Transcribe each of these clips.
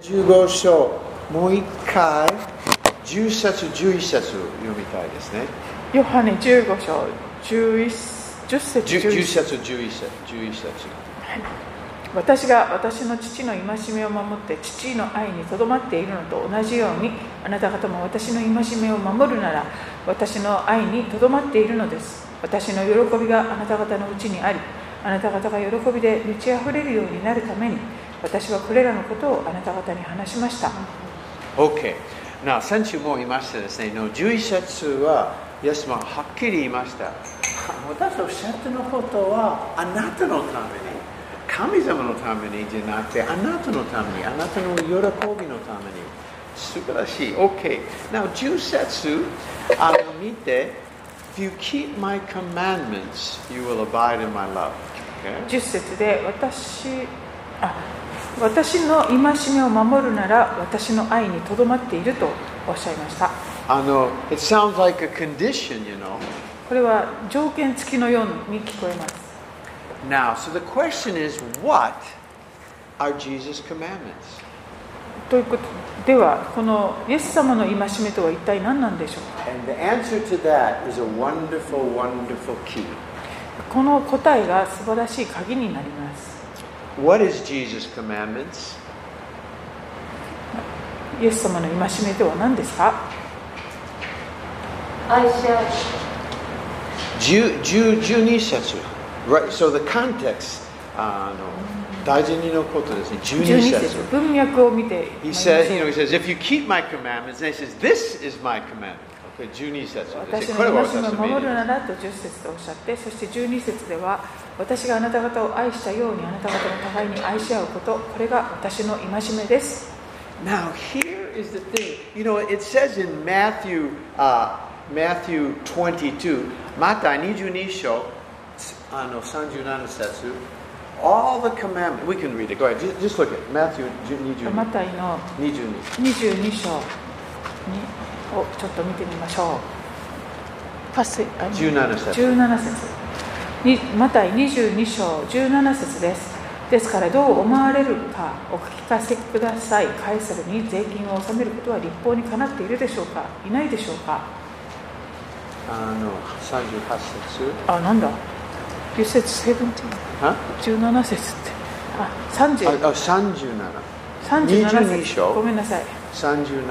15章、もう一回、10節、11節読みたいですね。ヨハネ15章 11, 10節 10, 11 10節節、11節、11節。私が私の父の戒めを守って父の愛にとどまっているのと同じようにあなた方も私の戒めを守るなら私の愛にとどまっているのです私の喜びがあなた方のうちにありあなた方が喜びで満ち溢れるようになるために私はこれらのことをあなた方に話しました OK。な先週も言いましたですね、の11節は、イエス様ははっきり言いました。私のおっしゃってのことは、あなたのために、神様のためにじゃなくて、あなたのために、あなたの喜びのために、素晴らしい。OK。Now、10節、あの見て、If you keep my commandments, you will abide in my love. Okay? 10節で私あ私の戒めを守るなら私の愛にとどまっているとおっしゃいましたあの、It sounds like a condition, you know. これは条件付きのように聞こえます Now, so the question is, what are Jesus' commandments? ということではこのイエス様の戒めとは一体何なんでしょうか And the answer to that is a wonderful, wonderful key. この答えが素晴らしい鍵になります What is Jesus' commandments? イエス様の戒めとは何ですか愛し合う10 10 12節 Right, so the context, あの大事にのことですね、12 12節節文脈を見て He says, you ょ know, う he says, if you keep my commandments, then he says, this is my commandment. Okay, 12節私の私の守るならと10節でおっしゃってそして12節では私があなた方を愛したようにあなた方も互いに愛し合うことこれが私の戒めです Now, here is the thing. You know, it says in Matthew, uh, Matthew 22, また22章、あの37節 all the commandments, we can read it. Go ahead, just, just look at Matthew マ 22. タイの 22. 22章にをちょっと見てみましょうパスあの17節17節にマタイ22章17節です。ですからどう思われるかお聞かせください。カエサルに税金を納めることは立法にかなっているでしょうか。いないでしょうか。あの38節。あなんだ。You said 17は17節って。あ30ああ37 37 22節。章？ごめんなさい。37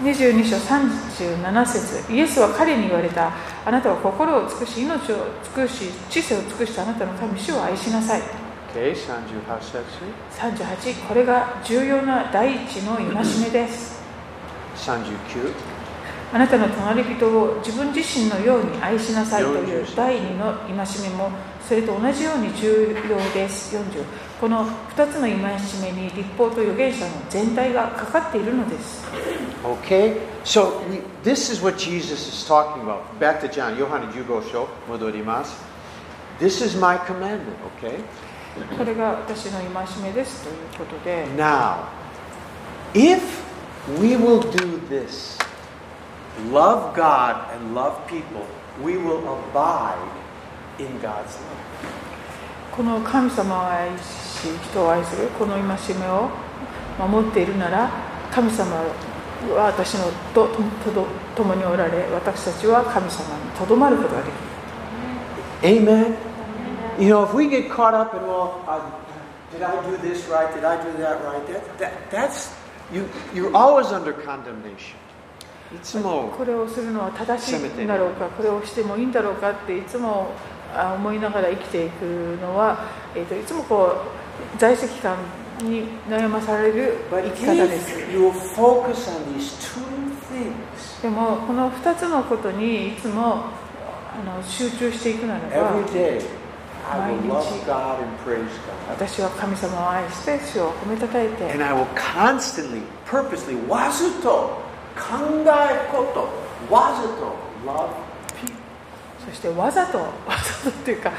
22章37節。イエスは彼に言われたあなたは心を尽くし命を尽くし知性を尽くしたあなたの神主を愛しなさい。OK 38節38これが重要な第一の戒めです。39あなたの隣人を自分自身のように愛しなさいという40第二の戒めもそれと同じように重要です。40この2つの戒めに立法と預言者の全体がかかっているのです Okay? So we, this is what Jesus is talking about. Back to John. ヨハネ15章戻ります。This is my commandment, okay? これが私の戒めですということで Now, if we will do this, love God and love people, we will abide in God's love. この神様を愛し人を愛するこの戒めを守っているなら神様は私のととと共におられ私たちは神様にとどまることができる Amen? You know, if we get caught up in, well, uh, did I do this right? Did I do that right? That, that, that's, you, you're always under condemnation. いつもこれをするのは正しいんだろうかこれをしてもいいんだろうかっていつもあ思いながら生きていくのは、えー、といつもこう在籍感に悩まされる生き方です。でもこの2つのことにいつもあの集中していくならば毎日私は神様を愛して主を褒めたたえて constantly, purposely, わずと考えことわずと love そしてわざとわざとっていうか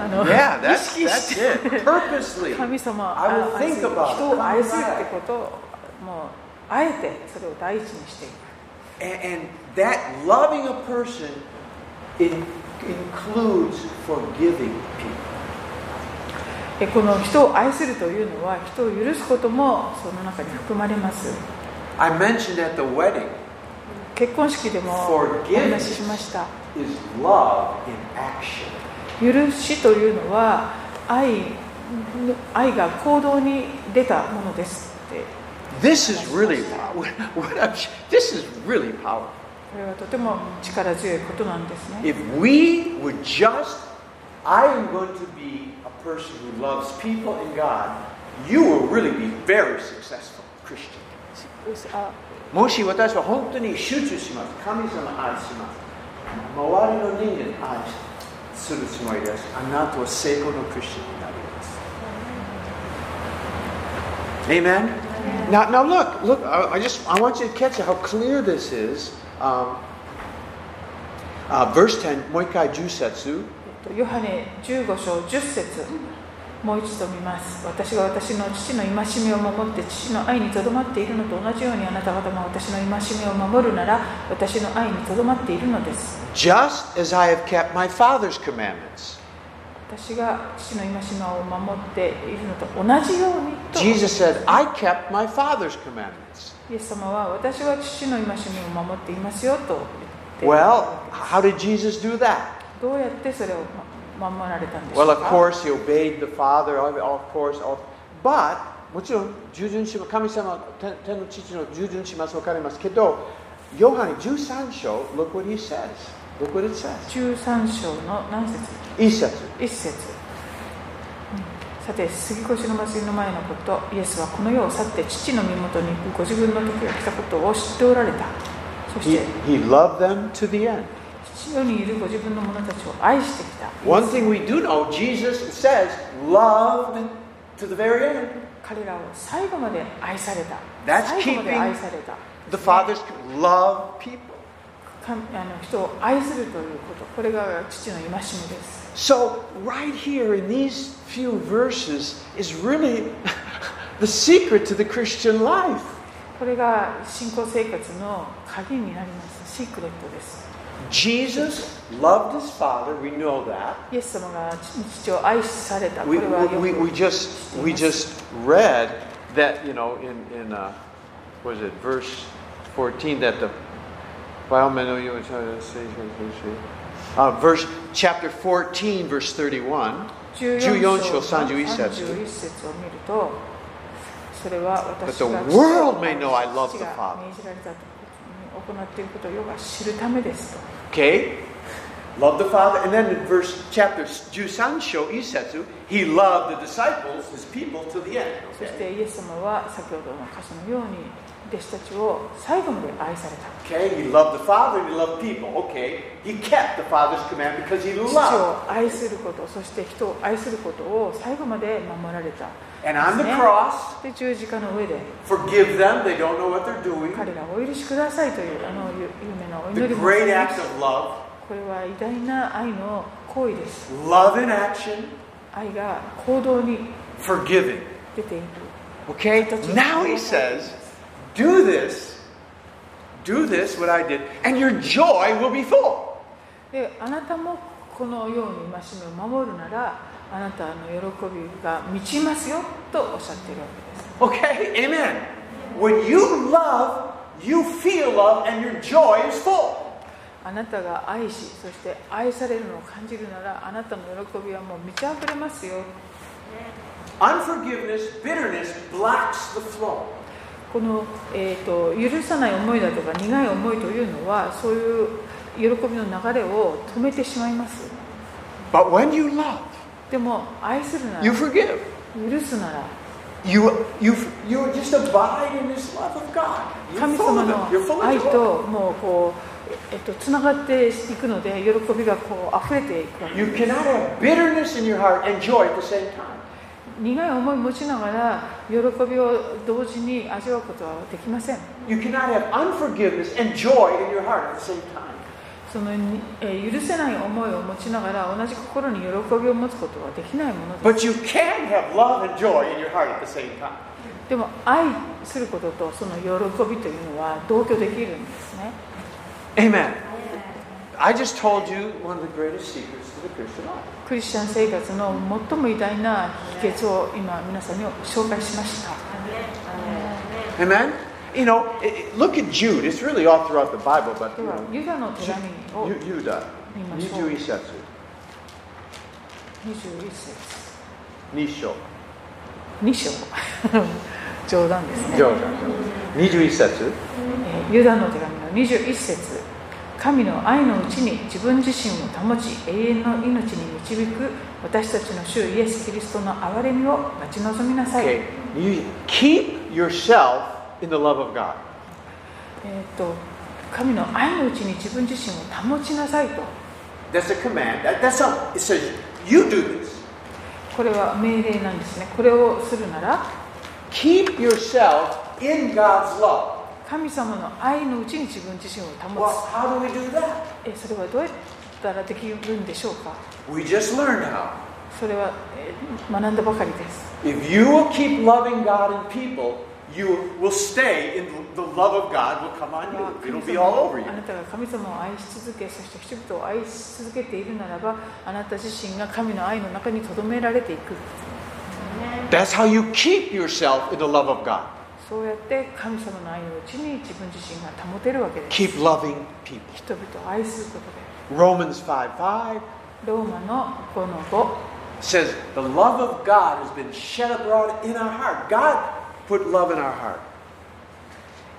あの Yeah, 意 that's, 識して it. 神様を愛す人を愛するってことをもうあえてそれを第一にしていく And, and that loving a person in, includes forgiving people. えこの人を愛するというのは人を許すこともその中に含まれます I mentioned at the wedding 結婚式でもお話ししました is love in action. 許しというのは愛の愛が行動に出たものですって This is really what I'm, this is really powerful. これはとても力強いことなんですね If we would just, I am going to be a person who loves people and God, you will really be very successful Christian. あもし私は本当に集中します。神様愛します。 周りの人間愛するつもりです。あなたは成功のクリスチャンになります。Amen? Now, now look, look, I, I just I want you to catch how clear this is. Um, uh, verse 10, もう一回10節。えっとヨハネ15章10節 もう一度見ます私が私の父の戒めを守って父の愛にとどまっているのと同じようにあなた方も私の戒めを守るなら私の愛にとどまっているのです Just as I have kept my Father's commandments. 私が父の戒めを守っているのと同じようにと Jesus said, I kept my Father's commandments. イエス様は私は父の戒めを守っていますよと言って Well, how did Jesus do that? どうやってそれを守られたんでしょ Well, う of か course, he obeyed the Father, of course. Of, but, もちろん、従順し。神様、天天の父の従順します。わかりますけど、ヨハネ13章、look what he says. Look what it says. 13章の何節？一節。一節、うんさて杉越の祭りの前のことイエスはこの世を去って父の身元に行くご自分の時が来たことを知っておられたそし He, て he loved them to the end. 父世にいるご自分の者たちを愛してきた One thing we do know, Jesus says, loved to the very end. 彼らを最後まで愛された That's 最後まで keeping 愛された The Father's love people. かあの人を愛するということこれが父の戒めです So, right here in these few verses is really the secret to the Christian life. これが信仰生活の鍵になりますシークレットです Jesus loved his Father, we know that. イエス様が父を愛されたこ We, れはよく we, we, just, we just read that, you know, in, in uh, was it verse 14, that the uh, verse chapter 14, verse 31. 14 14章章31節31節を見るとそれは私 But が the world may know I love 父 the が Father. 命じられたと行 っていることを世が知るためですと Okay? Love the Father. And then in verse chapter 13章1節 he loved the disciples, his people, to the end. そし?てイエス様は先ほどの箇所のように弟子たちを最後まで愛された Okay, he loved the Father and he loved people. Okay, he kept the Father's command because he 父 loved. を愛することそして人を愛することを最後まで守られた And on the ですね cross, で十字架の上で forgive them, they don't know what they're doing. 彼らをお許しくださいというあの有有名なお The 祈りも great act of love, これは偉大な愛の行為です love in action, 愛が行動に forgiving. 出ている Okay, now he says, do this, do this, what I did, and your joy will be full. であなたもこのように戒めを守るなら あなたの喜びが満ちますよとおっしゃっているわけです Okay, amen. When you love, you feel love, and your joy is full. あなたが愛しそして愛されるのを感じるならあなたの喜びはもう満ち溢れますよ Unforgiveness, bitterness blocks the flow. この、えー、と許さない思いだとか苦い思いというのはそういう喜びの流れを止めてしまいます But when you love, でも愛するな you ら forgive. 許すなら You, you, you just abide in this love of God. You're 神 full 様 of の it. You're full 愛 of joy. ともうこう、えっと、つながっていくので喜びがこう溢れていくわけ You です cannot have bitterness in your heart and joy at the same time. 苦い思いを持ちながら喜びを同時に味わうことはできません You cannot have unforgiveness and joy in your heart at the same time. そのえ許せない思いを持ちながら同じ心に喜びを持つことはできないものです。でも愛することとその喜びというのは同居できるんですね。Amen. クリスチャン生活の最も偉大な秘訣を今皆さんに紹介しました。Amen? You know, look at Jude. It's really all throughout the Bible, but で you は know, Judah, 見ましょう21節。21節2章。2章冗談ですね冗談21節。えーユダの手紙の21節神の愛のうちに自分自身を保ち永遠の命に導く私たちの主イエス・キリストの憐れみを待ち望みなさい、Okay. You keep yourself in the love of God. えー、と神の愛のうちに自分自身を保ちなさいと That's a command. That- that's not, it says, you do this. これは命令なんですねこれをするなら Keep yourself in God's love. 神様の愛のうちに自分自身を保 Well, つ how do we do that? えそれはどうやったらできるんでしょうか We just learned how. それは、えー学んだばかりです If you will keep loving God and people, you will stay in the love of God will come on you. It'll be all over あ you. なたが神様を愛し続けそして人々を愛し続けているならばあなた自身が神の愛の中に留められていく That's how you keep yourself in the love of God. そうやって神様の愛のうちに自分自身が保てるわけです Keep loving people. 人々を愛することで Romans 5 5ローマの5の5 says, The love of God has been shed abroad in our heart. God put love in our heart.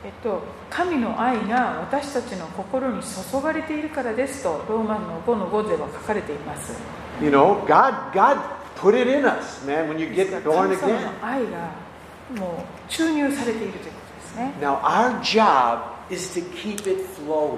えっと、神の愛が私たちの心に注がれているからですとローマの5の5では書かれています You know, God, God put it in us, man, when you get ら born 神様 again. の愛がもう注入されているということですね Now, our job is to keep it flowing.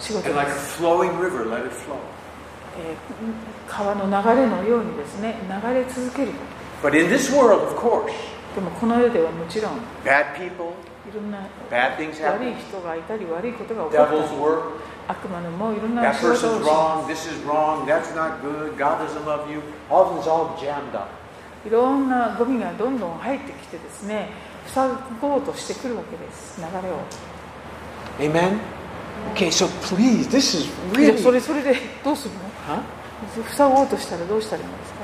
仕事です。川の流れのようにですね、流れ続ける。But in this world, of course, でもこの世ではもちろん、bad people, いろんな bad things happen. 悪い人がいたり、悪いことが起こる。Work, 悪魔のもいろんな仕事をします wrong, wrong, good, all all いろんなゴミがどんどん入ってきてですね、塞ごうとしてくるわけです、流れを。Amen? Okay, so please, this is じゃあそ really. れそれでどうするの Huh? 塞ごうとしたらどうしたらいいんですか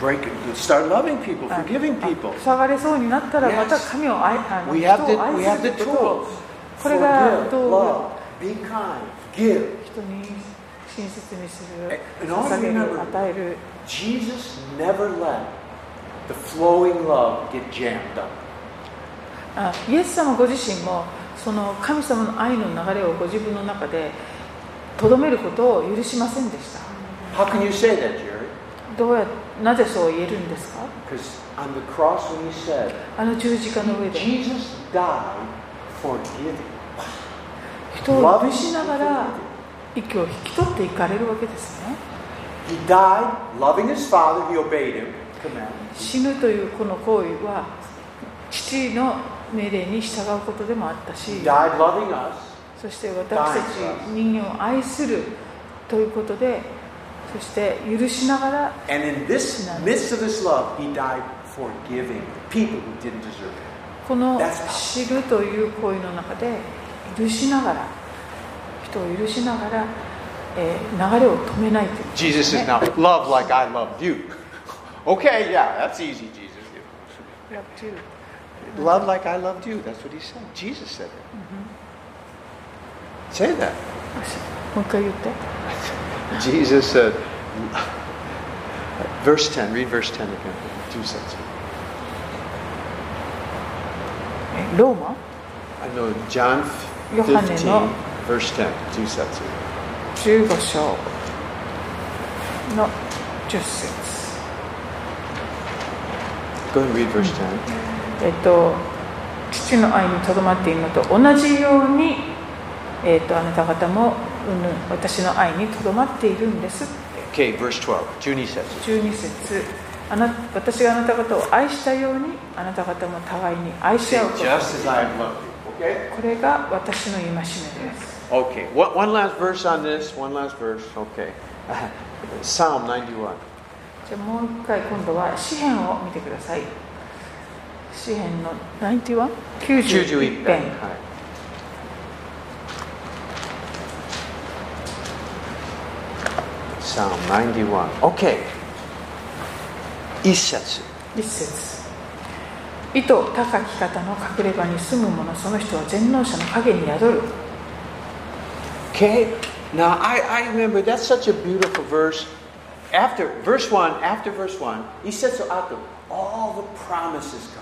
Break. Start loving people, あ forgiving あ people. 塞がれそうになったら Yes. また神を愛あの We 人 have を the, 愛 we す have る the ことを tools. これが Forgive, 道具 love, be kind, give. 人に親切にするえ and always 捧げ remember- る与える Jesus never let the flowing love get jammed up. あイエス様ご自身もその神様の愛の流れをご自分の中でとどめることを許しませんでした How can you say that, Jerry? どうやなぜそう言えるんですか on the cross when he said, あの十字架の上で Jesus died for giving. 人を許しながら息を引き取っていかれるわけですね He died loving his father, he obeyed him. 死ぬというこの行為は父の命令に従うことでもあったし、そして私たち人間を愛するということで、そして許しながら、この知るという行為の中で、許しながら、人を許しながら、えー、流れを止めないと、ね。Jesus is now love like I love you.Okay, yeah, that's easy, Jesus.Love you. Love like I loved you. That's what he said. Jesus said it. Say that. もう一回言って Jesus said, verse 10, read verse 10 again. Two sets. えローマ I know John ヨハネの 15, verse 10, two sets. 15章の10節 Go ahead and read verse 10. えっと父の愛にとどまっているのと同じように、えっと、あなた方もうん私の愛にとどまっているんです Okay, verse 12. 12節。12節あな私があなた方を愛したようにあなた方も互いに愛し合うこと. Okay? これが私の戒めです Okay, one, one last verse on this. One last verse. Okay. Psalm 91. じゃあもう一回今度は詩篇を見てください詩篇の 91?91 91編編。はい。Psalm 91. Okay. 一節。一節意図高き方の隠れ場に住む者その人は全能者の影に宿る Okay. Now I, I remember that's such a beautiful verse. After verse one, after verse one, he says so after all the promises come.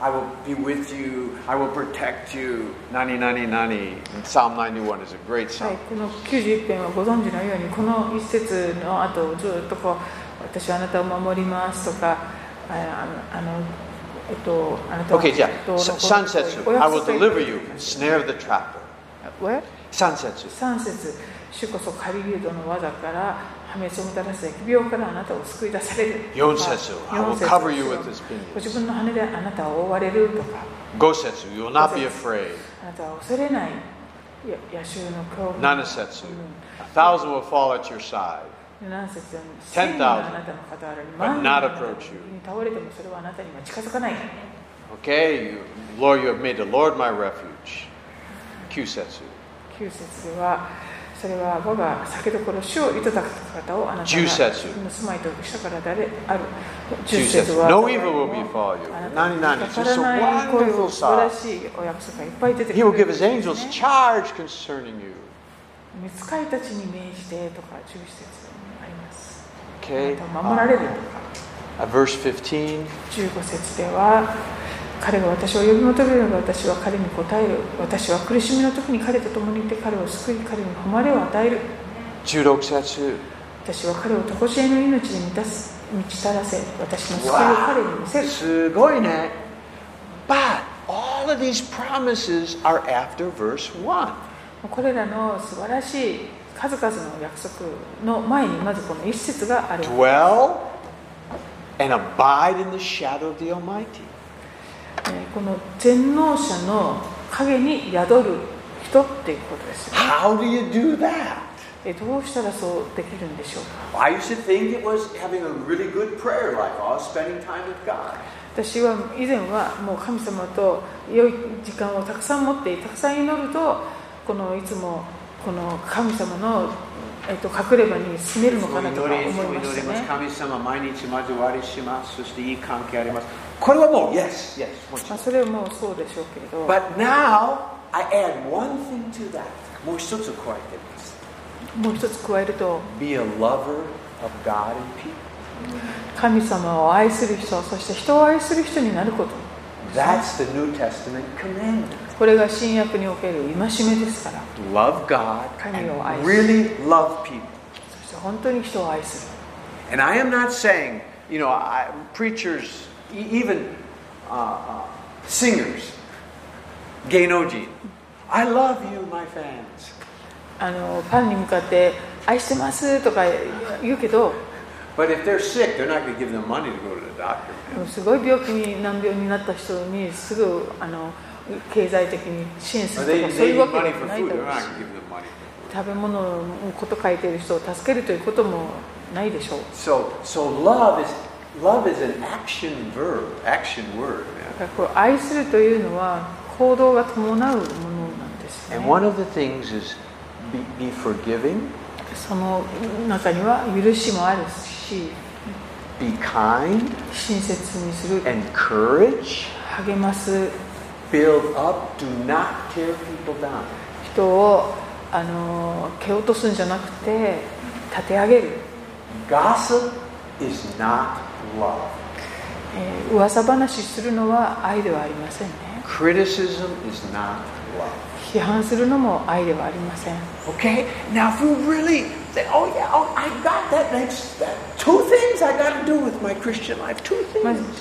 I will be with you. I will protect you. Nani nani nani. And Psalm 91 is a great はい psalm.、この91編はご存知のようにこの一節の後ずっとこう私はあなたを守りますとかああのあのえっとあなたは Okay, じゃあ、どうの三節。お I 約 will 束 deliver you from the snare of the trapper. Where? 三節。三節主こそ狩人の技から 破滅をもたらす疫病からあなたを救い出される四節。I will 四節 cover you with his ご自 pinions. 分の羽であなたを覆われるとか五節。You will not be afraid. あなたは恐れないや野衆の恐怖七節。A thousand will fall at your side. 何節に Ten thousand 千人があなたの傍らに but 万人 not approach you. Okay, you, Lord, you have made the Lord my refuge. 九節。9節ではそれは我が酒どころ主をいただく方をあなたが10節。自分の住まいとしたから誰ある？10 10節。節は No evil 何々素晴らしいお約束がいっぱい出てく He る will give his angels charge concerning you. 見つかりたちに命じてとか10節あります。あ Okay. 守られるとか。Uh, verse 15. 15節では彼が私を呼び求めれば私は彼に答える私は苦しみの時に彼と共にいて彼を救い彼に誉れを与える16節。私は彼を常しえの命に満たす満ち足らせ私の救いを彼に見せるすごいね。But all of these promises are after verse 1. これらの素晴らしい数々の約束の前にまずこの一節がある Dwell and abide in the shadow of the Almighty. えーこの全能者の影に宿る人っていうことですよ How do you do that? えーどうしたらそうできるんでしょうか？I used to think it was having a really good prayer life, all spending time with God. 私は以前はもう神様と良い時間をたくさん持ってたくさん祈るとこのいつもこの神様の、えっと、隠れ場に住めるのかなとか思いましたね、神様毎日交わりします。そしていい関係あります。これはもう yes, yes もちろんまあ、それはもうそうでしょうけれど But now I add one thing to that. もう一つ加えています。もう一つ加えると Be a lover of God and people. 神様を愛する人そして人を愛する人になること That's the New Testament commandment. これが新約における戒めですから Love God 神を愛す really love people. そして本当に人を愛する And I am not saying, you know, I, preachers, e- even singers, あの、ファンに向かって、愛してますとか言うけど、すごい病気に難病になった人にすぐあの経済的に支援する、食べ物のこと書いてる人を助けるということもないでしょう。Love is an action verb, action word. これ愛するというのは行動が伴うものなんですね And one of the things is be, be forgiving, その中には許しもあるし be kind, 親切にする encourage, 励ます build up. Do not tear people down. 人をあの蹴落とすんじゃなくて立て上げる、Gossip is not 噂話するのは愛ではありませんね。批判するのも愛ではありません。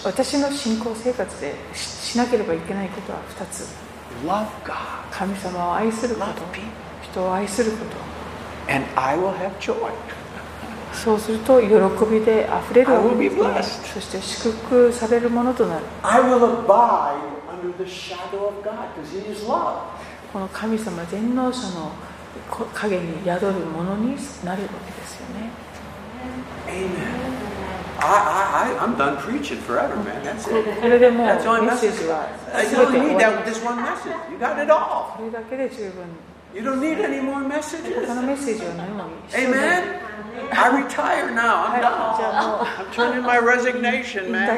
私の信仰生活でし,しなければいけないことは2つ。Love God. 神様を愛すること。人を愛すること。And I will have joy. そうすると喜びで溢れる、ね、そして祝福されるものとなる。この神様全能者の影に宿るものになるわけですよね。こ。これだけで十分。You don't need any more messages. Amen. I retire now. I'm done. I'm turning my resignation, man.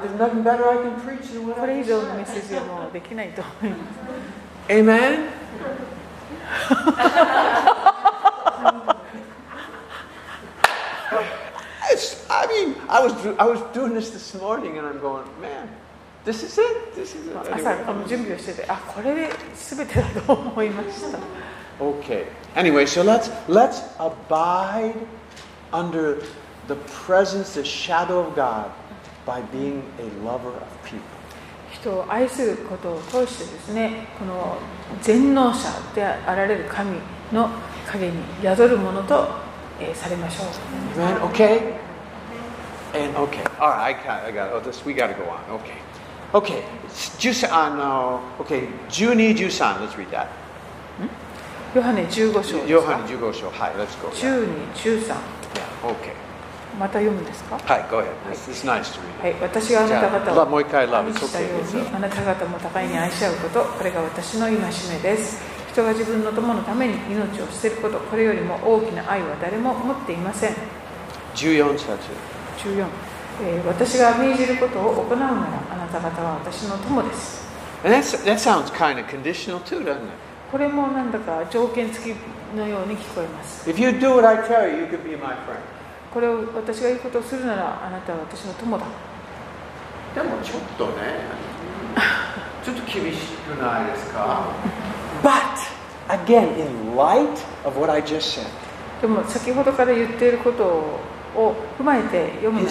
There's nothing better I can preach than what I. Amen. I mean, I was, I was doing this this morning and I'm going, man, this is it. This is it. 朝の準備をしててあこれで全てだと思いました Okay. Anyway, so let's let's abide under the presence, the shadow of God, by being a lover of people. 人を愛することを通してですねこの全能者であられる神の影に宿るものと、えーされましょう Amen. Okay. And okay. All right. I got. I got. Oh, this. We got to go on. Okay. Okay. Just uh, no. Okay. Juni Jusan. Let's read that. ヨハネ15章ですか Yohani Jugosho. Hi. Let's go. Yeah. 12、13 yeah. Okay. また読むんですか Hi. Go ahead. Is nice to read. はい、私があなた方をもう一回 love 愛 It's したよ.うにあなた方も互いに愛し合うことこれが私の戒めです人が自分の友のために命を捨てることこれよりも大きな愛は誰も持っていません14節。14、えー私が命じることを行うならた方は私の友です。これもなんだか条件付きのように聞こえます。これを私が言うことをするならあなたは私の友だ。でもちょっとね、ちょっと厳しくないですか？でも先ほどから言っていることを踏まえて読むなら。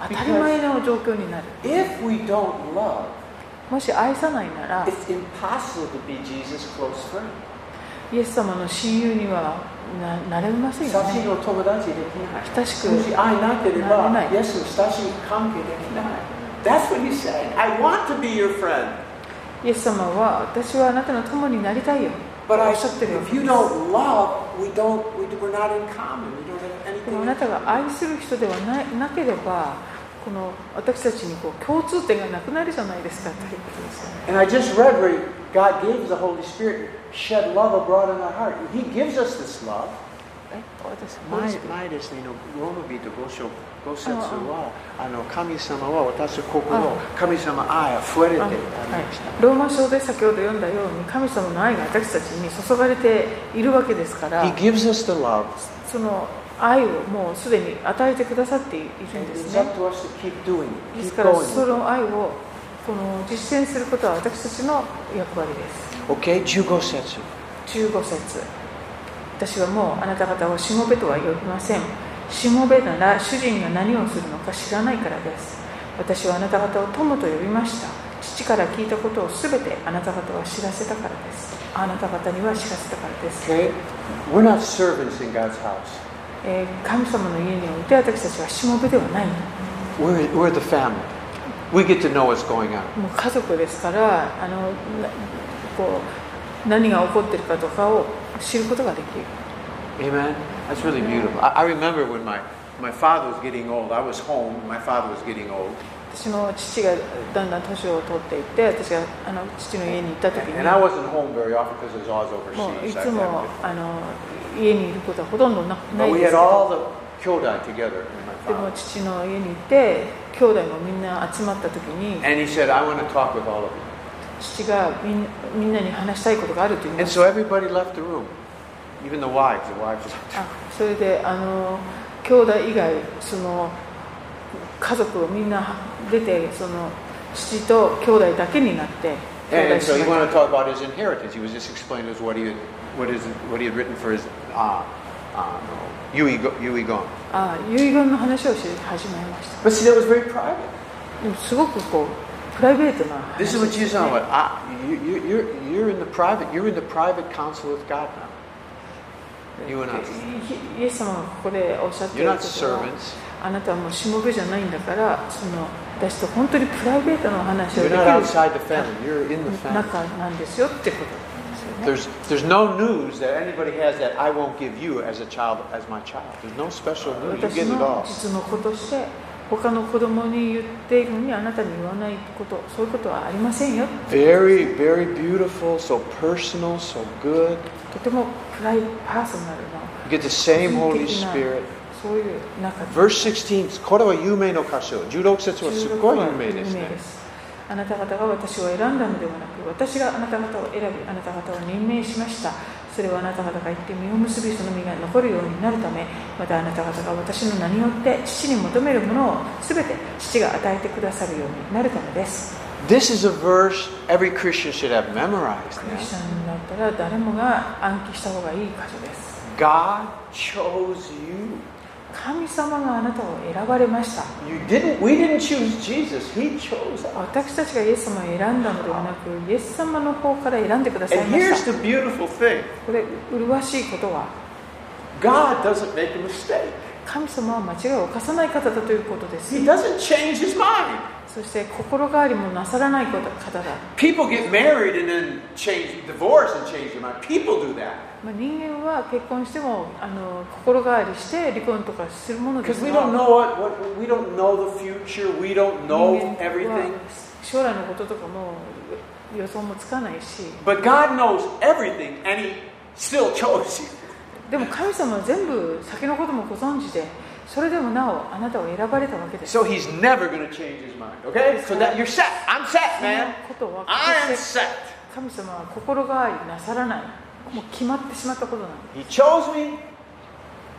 当たり前の状況になる If we don't love, もし愛さないなら it's impossible to be Jesus' close friend. イエス様の親友にはななれませんよね親しいの友達できない。親しくもし愛なければ、イエスと親しい関係できない。That's what he's saying. I want to be your friend. イエス様は私はあなたの友になりたいよ But I, if け you don't love, we don't, we, we're not in common. でもあ.なたが愛する人ではななければこの私たちにこう共通点がなくなるじゃないですかということですよね And I just read where God gave the Holy Spirit, shed love abroad in our heart. He gives us this love. 前前ですね、ローマ人5章5節は、あの神様は私の心、神様愛あふれてありあはいました。、ローマ書で先ほど読んだように神様の愛が私たちに注がれているわけですから He gives us the love. その愛をもうすでに与えてくださっているんですね.ですから.その愛をこの実践することは私たちの役割です Okay, 15節。15節私はもうあなた方をしもべとは呼びませんしもべなら主人が何をするのか知らないからです私はあなた方を友と呼びました父から聞いたことをすべてあなた方は知らせたからですあなた方には知らせたからです、Okay? We're not servants in God's house. えー神様の家において私たちはしもべではない We're, we're the family. We get to know what's going on. もう家族ですからあのなこう何が起こっているかとかを知ることができる Amen? That's really beautiful. I, I remember when my, my father was getting old. I was home. My father was getting old. 私の父がだんだん年を取っていって、私があの父の家に行った時に、いつもあの家にいることはほとんどな,いです。でも父の家に行って、兄弟もみんな集まったときに、父がみん,なに話したいことがあるという。So、それであの兄弟以外その、家族をみんな出てその父と兄弟だけになって兄 And 弟 so 妹 wanted to talk about his inheritance. He was just explaining us what he had, what, is, what he had written for his uh, uh, Yui, Yui Gon. あ遺言の話をし始めました But see, that was very private. でもすごくこうプライベートな話 This です is what Jesus ね talking about. Ah, you, you, you're, you're in the private. You're in the private council with God now. You and us. イイエス様がここでおっしゃってい You're る not ことは servants. あなたはもうしもべじゃないんだからその私と本当にプライベートの話をできる.仲なんですよってこと There's, there's no news that anybody has that I won't give you as a child, as my child. There's no special news. You 私 get it の all. 実の子として他の子供に言っているのにあなたに言わないことそういうことはありませんよ Very, very beautiful, so personal, so good. とてもプライパーソナルな You get the same 個 Holy Spirit. そういう中で Verse 16, これは有名の箇所。16節はすごい有名ですね。あなた方が私を選んだのではなく私があなた方を選びあなた方を任命しましたそれはあなた方が言って実を結びその実が残るようになるためまたあなた方が私の名によって父に求めるものを全て父が与えてくださるようになるためです This is a verse every Christian should have memorized クリスチ now. ャンだったら誰もが暗記した方がいい箇所です God chose you. 神様があなたを選ばれました。私たちがイエス様を選んだのではなく、イエス様の方から選んでくださいました。これ、麗しいことは、神様は間違いを犯さない方だということです。そして心変わりもなさらない方だ。人間は結婚してもあの心変わりして離婚とかするものですから。将来のこととかも予想もつかないし。But God knows everything and he still chose you. でも神様は全部先のこともご存知で。それでもなおあなたを選ばれたわけです So He's never going to change His mind. Okay? So that you're set. I'm set, man. I am set. 神様は心変わりなさらないもう決まってしまったことなの He chose me.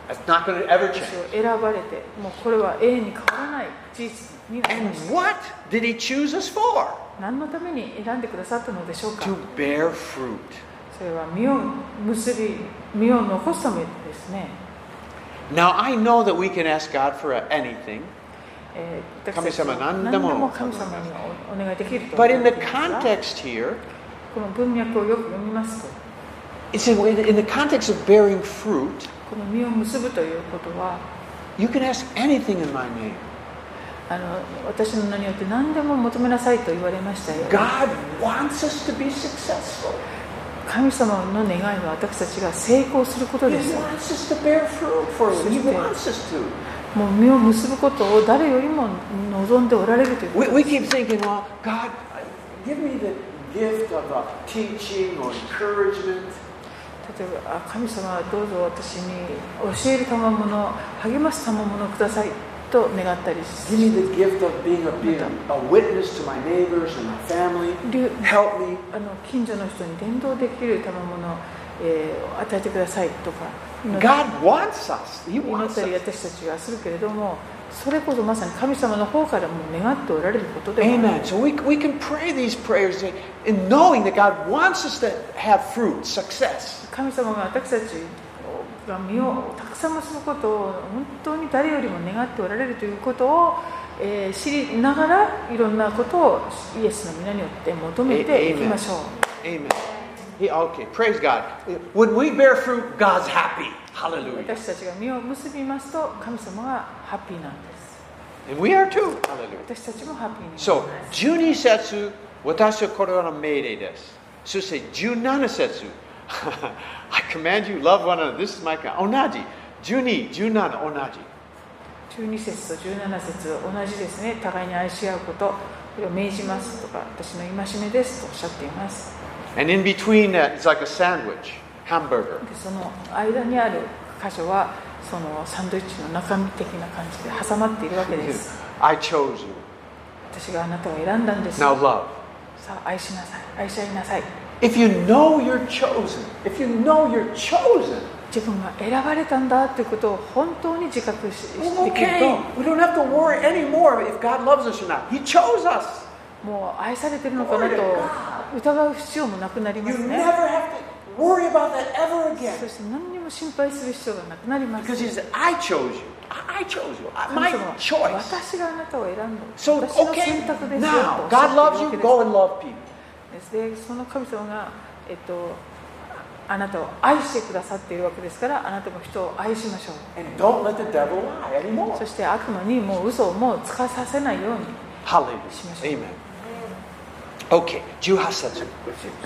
That's not going to ever 私 change. を選ばれてもうこれは永遠に変わらない事実になり And ました what did He choose us for? 何のために選んでくださったのでしょうか To bear fruit. それは実を結び実を残すためですね、Now I know that we can ask God for anything, えー私たちは神様何でも何でも神様におお願いできると but 思 in って the いますが context here, この文脈をよく読みますと it's in, in the context of bearing fruit. この実を結ぶということは You can ask anything in my name. あの私の名によって何でも求めなさいと言われましたよ God wants us to be successful. 神様の願いは私たちが成功することです。もう実を結ぶことを誰よりも望んでおられるということです。例えば、神様どうぞ私に教える賜物励ます賜物ください。と願ったり Give me the gift of being a, being a witness to my neighbors and my family. りゅ Help me. あの近所の人に伝道できる賜物を、えー与えてくださいとか祈っ God wants us. He 祈 wants ったり us. 私たちがするけれどもそれこそまさに神様の方からも願っておられることではある Amen. So we, we can pray these prayers in knowing that God wants us to have fruit, success. 神様が私たちが実をたくさん結ぶことを本当に誰よりも願っておられるということを、えー知りながらいろんなことをイエスの皆によって求めていきましょう。Amen. Okay, praise God. When we bear fruit, God's happy. Hallelujah. 私たちが実を結びますと神様がハッピーなんです。And we are too. Hallelujah. 私たちもハッピーになります。So, 12節、私はこれは命令です。そして17節、I command you, love one another. This is my command. 同じ。12、17、同じ。12節と17節同じですね。互いに愛し合うこと、これを命じますとか、私の戒めですとおっしゃっています。And in between that, it's like a sandwich, hamburger. でその間にある箇所はそのサンドイッチの中身的な感じで挟まっているわけです I chose you. 私があなたを選んだんです Now love. さあ愛しなさい愛し合いなさい If you know you're chosen, if you know you're chosen, 自分が選ばれたんだということを本当に自覚しし well, できる okay, we don't have to worry anymore if God loves us or not. He chose us. ともう愛されてるのかなと疑う必要もなくなりま You す never ね have to worry about that ever そ again. して何にも心配する必要がなくなります Because He said, I chose you. I, I chose you. I, 神 my 様は choice. 私があなたを選んだ So, 私の okay, 選択ですよ now, とおっ God しゃ loves ってい you, る go わ and love people. です。で、その神様が、えっと、あなたを愛してくださっているわけですから、あなたも人を愛しましょう。そして悪魔にもう嘘をもうつかさせないようにしましょう。Amen. OK、18節。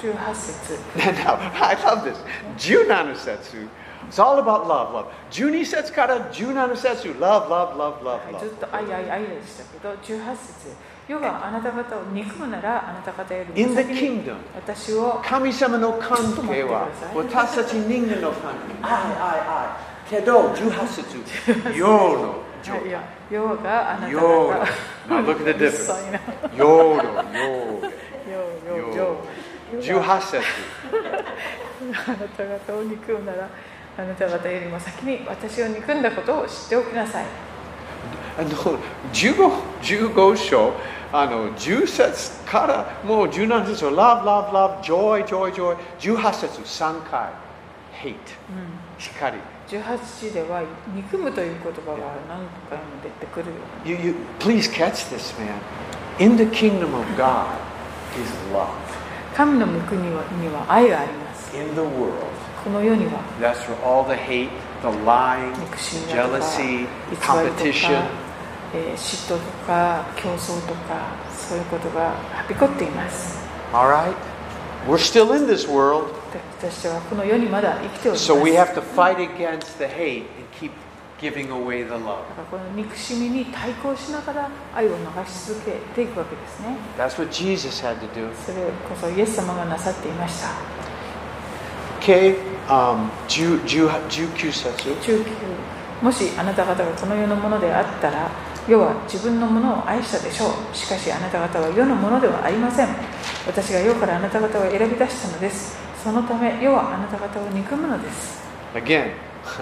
18節。Now, I love this.17 節。It's all about love, love. 12節から17節。Love, love, いと愛、愛、愛でしたけど、18節。世があなた方を憎むならあなた方よりも先に.私を神様の関係は私たち人間の関係。愛、愛、愛。けど、18節。世の状態。世があなた世方の。Now look at the difference. な世の、世。世世世18節。あなた方を憎むならあなた方よりも先に私を憎んだことを知っておきなさいあの15 15章あの10節からもう17節は Love, love, love, joy, joy, joy 18節3回 Hate 光18では憎むという言葉が何回も出てくる you, you, Please catch this man In the kingdom of God is love 神の御国には愛があります In the world この世には That's for all the hate, the lying, 憎しみだとか jealousy, 偽りとか competition、えー嫉妬とか競争とかそういうことがはびこっています Alright? We're still in this world 私たちはこの世にまだ生きております So we have to fight against the hate and keep giving away the love. だからこの憎しみに対抗しながら愛を流し続けていくわけですね That's what Jesus had to do. それこそイエス様がなさっていました Okay, um, 10 10 19節。19もしあなた方がこの世のものであったら世は自分のものを愛したでしょう。しかしあなた方は世のものではありません。私が世からあなた方を選び出したのです。そのため世はあなた方を憎むのです。Again,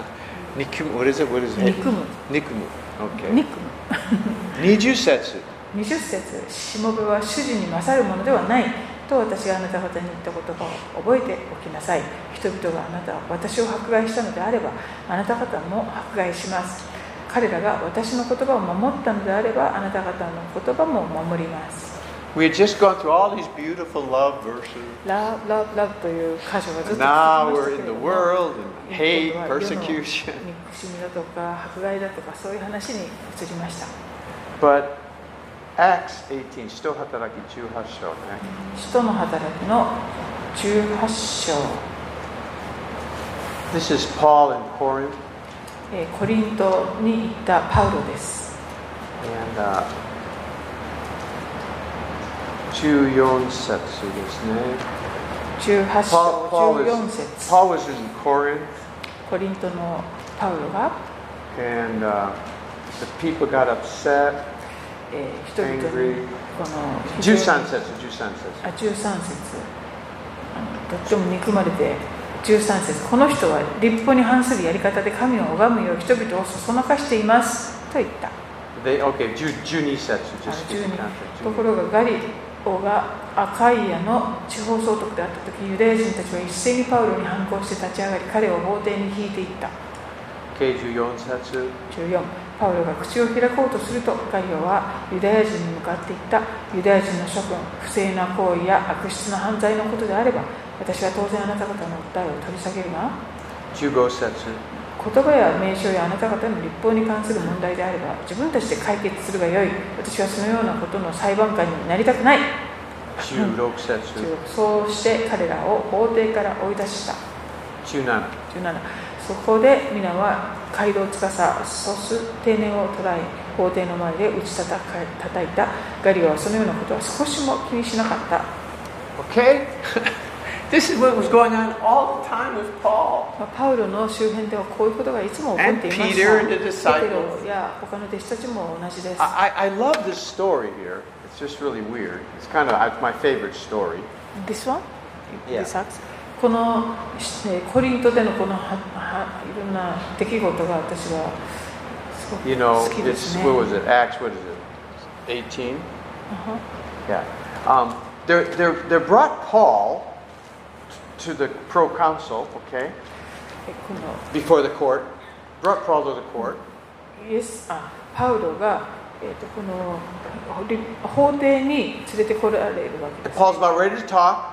憎む。What is it? What is it? 憎む。憎む。Okay. 憎む。20節。20節。しもべは主人に勝るものではないと私があなた方に言った言葉を覚えておきなさい人々があなた私を迫害したのであればあなた方も迫害します彼らが私の言葉を守ったのであればあなた方の言葉も守ります We had just gone through all these beautiful love verses. ラブラブラブという箇所がずっと Now we're in れ the world and 今 hate, persecution. 憎しみだとか迫害だとかそういう話に移りました But Acts 18, 使徒働き18章ね。使徒の働きの18章 This is Paul in Corinth. えーコリントに行ったパウロです。 And uh, 14節ですね。 18 Paul, 章 Paul, 14 was, 節 Paul was in Corinth, コリントのパウロが、 and uh, the people got upset. えー人々に.この非常に13節、13節。あ13節とっても憎まれて13節この人は立法に反するやり方で神を拝むよう人々をそそのかしていますと言った They, okay, 10 12節。あの Just 12 skip ところがガリオがアカイアの地方総督であった時ユダヤ人たちは一斉にパウロに反抗して立ち上がり彼を法廷に引いていった12 okay, 14節。14パウロが口を開こうとするとガリオはユダヤ人に向かっていったユダヤ人の諸君不正な行為や悪質な犯罪のことであれば私は当然あなた方の訴えを取り下げるが15節。言葉や名称やあなた方の立法に関する問題であれば自分たちで解決するがよい私はそのようなことの裁判官になりたくない16節。そうして彼らを法廷から追い出した17。17そこで皆は街道司ソス定年を捕らえ法廷の前で打ち叩か叩いたガリオはそのようなことは少しも気にしなかった Okay? this is what was going on all the time with Paul. まあパウロの周辺ではこういうことがいつも起こっていました Peter and the disciples. ペテロや他の弟子たちも同じです I, I love this story here. It's just really weird. It's kind of my favorite story. This one? Yeah. This? この、えーコリントでのこのははいろんな出来事が私はすごく You know, 好きですね。what was it? Acts, what is it? 18? あは Yeah. Um, they're, they're, they're brought Paul to the proconsul, okay, before the court. Brought Paul to the court. イエスあパウロが、えー、とこの法廷に連れてこられるわけです Paul's about ready to talk.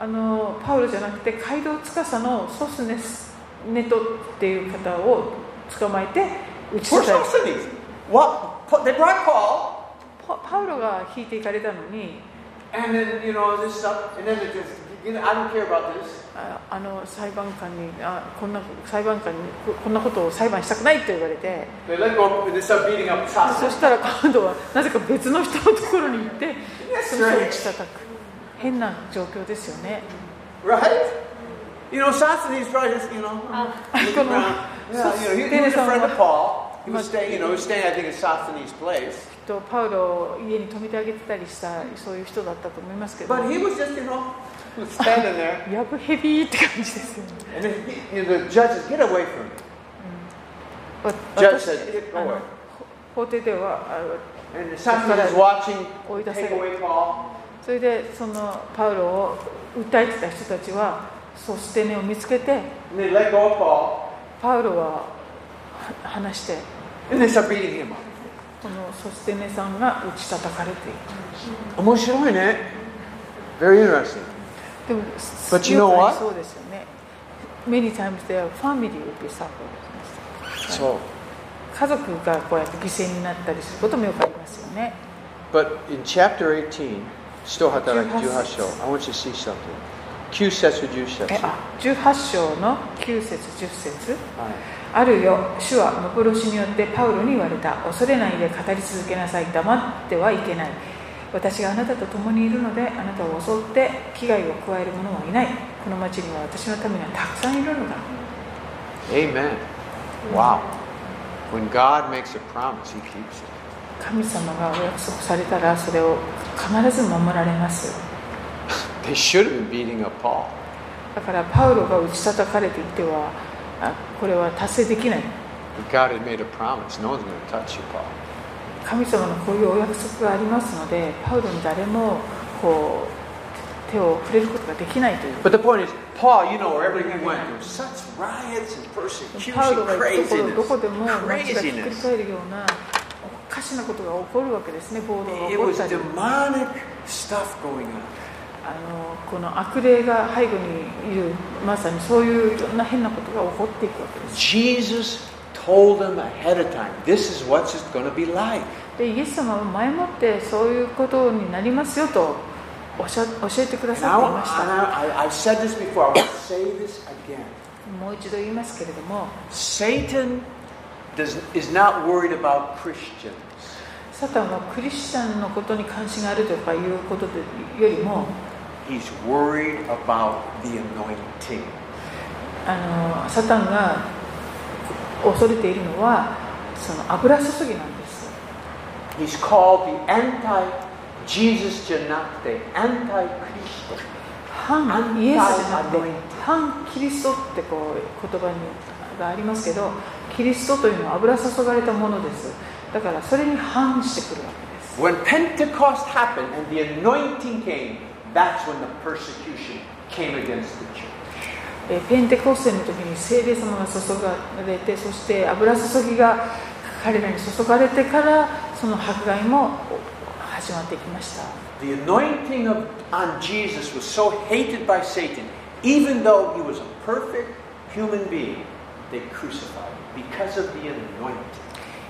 あのパウロじゃなくてカイドウつのソスネスネトっていう方を捕まえて撃ち殺した。パ,ウロが引いていかれたのにあの裁判官にあこんな裁判官にこんなことを裁判したくないと言われてそしたらカードはなぜか別の人のところに行ってその人をたちく。変な状況ですよね Right? You know, Sosthenes probably just, you know, looking around. Yeah, you know, he, he was a friend of Paul. He was staying, you know, he was staying, I think, at Sosthenes' place. とパウロを家に泊めてあげてたりしたそういう人だったと思いますけど But he was just, you know, standing there. やぶヘビーって感じですよね And then he, you know, the judge says, get away from me. わ Judge 私 said, "Go あの away." 法廷ではあ And Sosthenes is watching, take れ away Paul. それでそのパウロを訴えてた人たちはそして根を見つけてパウロは話してこのそして根さんが打ち叩かれている面白いね Very interesting. でも But you そうですよね Many times their family will be suffered. そ。家族がこうやって犠牲になったりすることもよくありますよね。使徒働き18章 I want you to see something. 9節10節。えあ18章の9節10節はいあるよ主は幻によってパウロに言われた恐れないで語り続けなさい黙ってはいけない私があなたと共にいるのであなたを襲って危害を加える者はいないこの町には私のためにはたくさんいるのだ Amen. Wow. When God makes a promise, He keeps it. 神様がお約束されたらそれを必ず守られます。だからパウロが打ち叩かれていてはこれは達成できない。神様のこういうお約束がありますのでパウロに誰もこう手を触れることができないという。But the point パウロがどこ,どこでも街がひっくり返るような。かしなことが起こるわけですね暴動が起こったり.あのこの悪霊が背後にいるまさにそういういろんな変なことが起こっていくわけです Jesus told them ahead of time, this is what it's going to be like. でイエス様は前もってそういうことになりますよとおっしゃ教えてくだ And さ I, っていました I, I've said this before, I to say this again. もう一度言いますけれども Satan does, is not worried about Christians. サタンはクリスチャンのことに関心があるとかいうことでよりも He's worried about the anointing. あのサタンが恐れているのはその油注ぎなんです He's called the anti-Jesus じゃなくて anti-Christian. 反イエスじゃなくて反キリストってこう言葉にがありますけどキリストというのは油注がれたものですだからそれに反してくるわけです When Pentecost happened and the anointing came, that's when the persecution came against the church. えーペンテコステの時に聖霊様が注がれてそして油注ぎが彼らに注がれてからその迫害も始まってきました The anointing of, on Jesus was so hated by Satan, even though he was a perfect human being, they crucified him because of the anointing.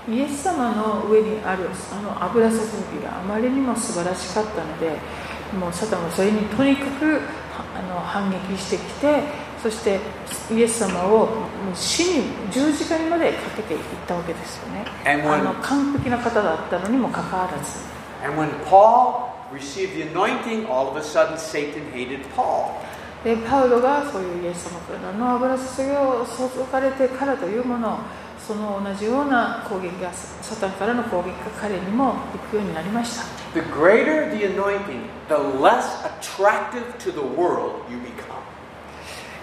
イエス様の上にあるあの油注ぎがあまりにも素晴らしかったのでもうサタンはそれにとにかくあの反撃してきてそしてイエス様を死に十字架にまでかけていったわけですよねあの完璧な方だったのにもかかわらず And when Paul received the anointing, all of a sudden Satan hated Paul. でパウロがそういうイエス様からの油注ぎを注がれてからというものその同じような攻撃がサタンからの攻撃が彼にも行くようになりました The greater the anointing, the less attractive to the world you become.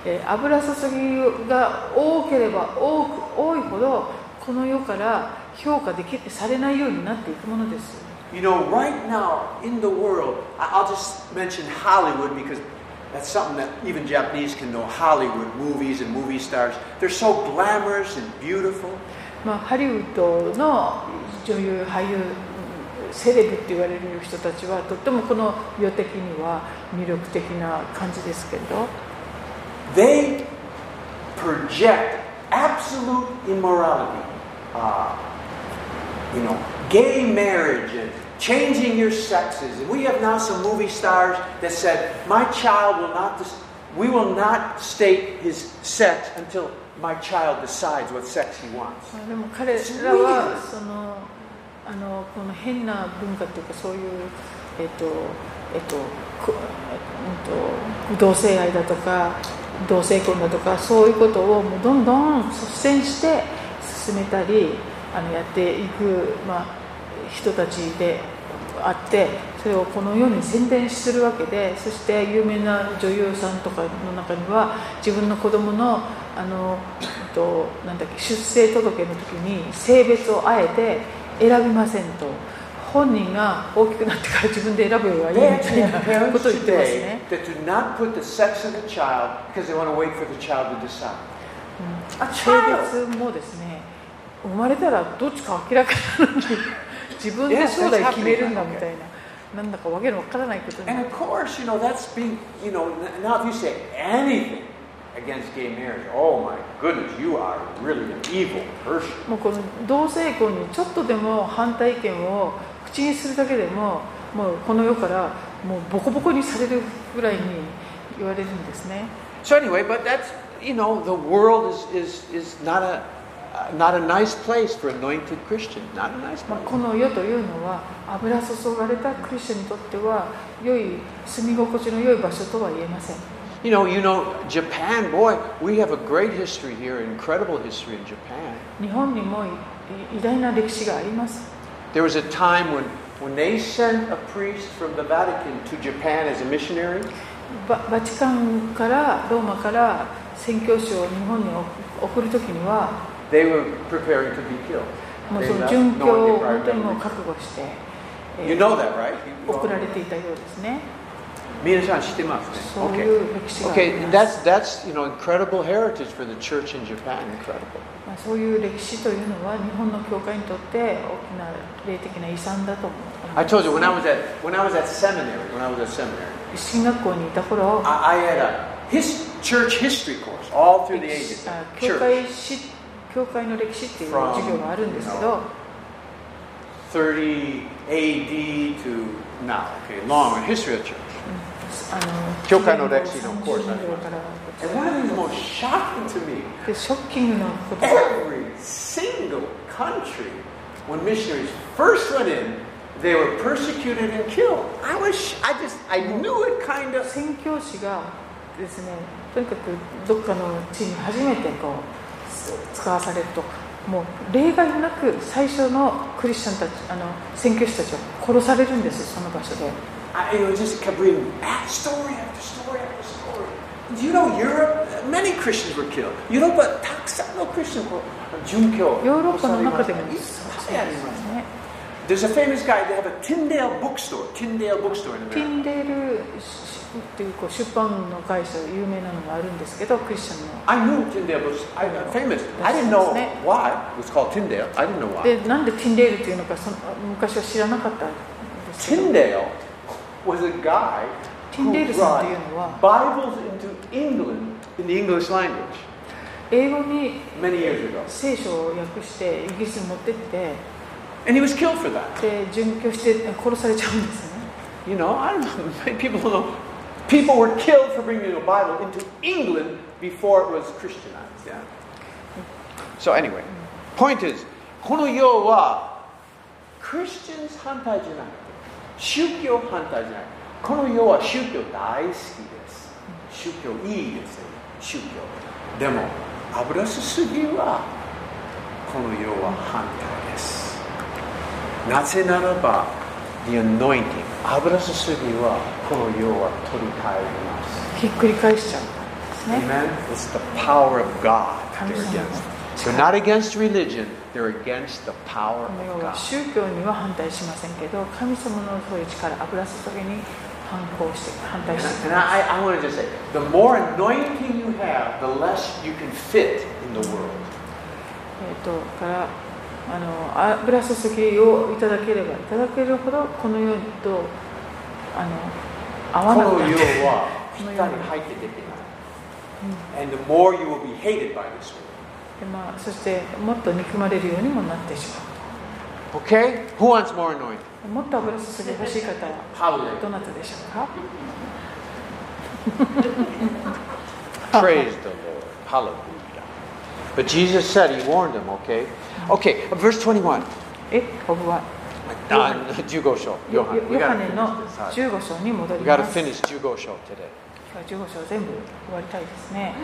えー油注ぎが多ければ多く多いほどこの世から評価できされないようになっていくものです You know, right now in the world, I'll just mention Hollywood because that's something that even Japanese can know. Hollywood movies and movie stars, they're so glamorous and beautiful. まあ、ハリウッドの女優俳優セレブって言われる人たちはとってもこの世的には魅力的な感じですけれど They project absolute immorality. Uh, you know, gay marriage and changing your sexes. And we have now some movie stars that said, "My child will not. Dis- we will not state his sex until my child decides what sex he wants." まあでも彼らはそのあのこの変な文化というかそういう、えっとえっとくえっと、同性愛だとか同性婚だとかそういうことをもうどんどん率先して進めたりあのやっていく、まあ、 人たちであってそれをこの世に宣伝するわけでそして有名な女優さんとかの中には自分の子供のあの、と、なんだっけ出生届の時に性別をあえて選びませんと本人が大きくなってから自分で選ぶよりはいいみたいなことを言ってますね。性.別もですね生まれたらどっちか明らかなのに自分で将来決めるんだ.みたいななんだかわけのわからないことに And of course, you know, that's being, you know, now if you say anything against gay marriage, oh my goodness, you are really an evil person. もうこの同性婚にちょっとでも反対意見を口にするだけでももうこの世からもうボコボコにされるぐらいに言われるんですね So anyway, but that's, you know, the world is, is, is not, a, uh, not a nice place for anointed Christians. Not a nice まあ place. この世というのは油注がれたクリスチャンにとっては良い住み心地の良い場所とは言えません You know, you know, Japan, boy, we have a great history here, incredible history in Japan. 日本にもい偉大な歴史があります There was a time when, when they sent a priest from the Vatican to Japan as a missionary. ババチカンからローマから宣教師を日本に送るときには They were preparing to be killed. もう They その left 殉教 knowing を they 本当にもう probably 覚悟して、え You ー know that, right? You- 送られていたようですね皆さん知ってますね。そう Okay. いう歴史があり Okay, ます that's that's you know incredible heritage for the church in Japan. Incredible. まあ、そういう歴史というのは日本の教会にとって大きな霊的な遺産だと思います I told you when I was at when I was at seminary. When I was at seminary, 進学校にいた頃 I, I had a his, church history course all through the ages. あ教 Church 会史 教会の歴史っていう授業があるんですけど30 A.D. to now. Okay, long history of church. 教会の歴史のコース30年から And one of the most shocking to me でショッキングなことが Every single country, when missionaries first went in, they were persecuted and killed. I was, I just, I knew it kind of. 宣教師がですねとにかくどっかの地に初めてこう使わされるともう例外なく最初のクリスチャンたちあの宣教師たちは殺されるんですその場所で I you know, just kept reading ah, story after story after story. You know Europe? Many Christians were killed. You know, but たくさんの Christians were 殉教。ヨーロッパの中でもいっぱいありますね There's a famous guy, they have a Tyndale bookstore, Tyndale bookstore in ティ America. ンデールっていうこう出版の会社有名なのがあるんですけどクリスチャンの I knew Tyndale was I, famous. I didn't know why it was called Tyndale. I didn't know why. でなんでティンデールっていうのかその昔は知らなかったんですけど Tyndale was a guy who Tyndale brought さんっていうのは Bibles into England in the English language. 英語に.聖書を訳してイギリスに持ってって、And he was killed for that. で準拠して殺されちゃうんですよね。You know, I don't know, people don't know. People were killed for bringing the Bible into England before it was Christianized. Yeah. So anyway, point is, この世は Christians 反対じゃない。宗教反対じゃない。この世は宗教大好きです。宗教いいですよ。宗教。でも、油すすぎはこの世は反対です。なぜならば、The anointing、油すすぎは この世は取り替えます。ひっくり返しちゃうんですね。Amen. It's the power of God they're against. They're not against religion, they're against the power of God. 宗教には反対しませんけど、神様のそういう力、油注ぎに反抗して、反対 And, してい and。I, I want to just say, the more anointing you have, the less you can fit in the world. えー、とからあの油注ぎをいただければいただけるほどこの世とあの合わなくなってこの世はぴったり入ってできない。And the more you will be hated by this world. でまあ、そしてもっと憎まれるようにもなってしま Okay? Who wants more anointing? うもっと油注ぎ欲しい方は Hallelujah. どなたでしょうか Praise the Lord. Hallelujah. But Jesus said, He warned them, okay? Okay, verse 21. えオブは Uh, 15章。ヨ Johan, we ヨハネの finish this. 15章に戻ります15章 today. 15章全部終わりたいですね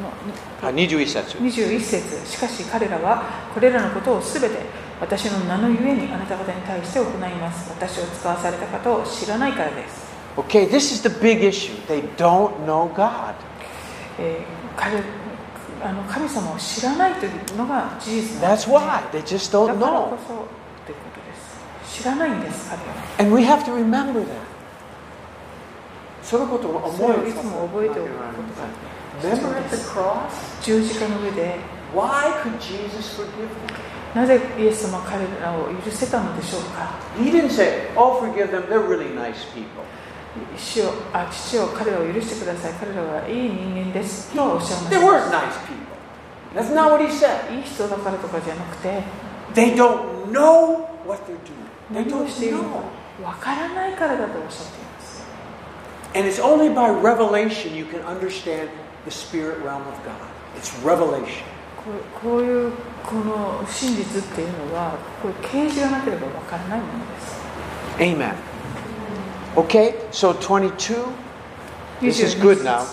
もうあ21節。21節しかし彼らはこれらのことをすべて私の名のゆえにあなた方に対して行います私を使わされた方を知らないからです、Okay, this is the big issue. They don't know God. えー彼あの神様を知らないというのが事実なんで That's す、ね、why. They just だ don't からこ know. そということです。知らないんです、彼は。And we have to remember that. そのことを思い,をいつも覚えておくことがあって、十字架の上で、なぜイエス様は彼らを許せたのでしょうか say,、oh, them. Really nice、父,をあ父を彼らを許してください。彼らはいい人間です。No, おっしゃいました。Nice、いい人だからとかじゃなくて、They don't know what they're doing. They 何を don't しているの know. かわからないからだとおっしゃっています And it's only by revelation you can understand the spirit realm of God. It's revelation. こうこういうこの真実っていうのはこれ啓示がなければわからないものです Amen. Okay, so 22. This is 22 good now.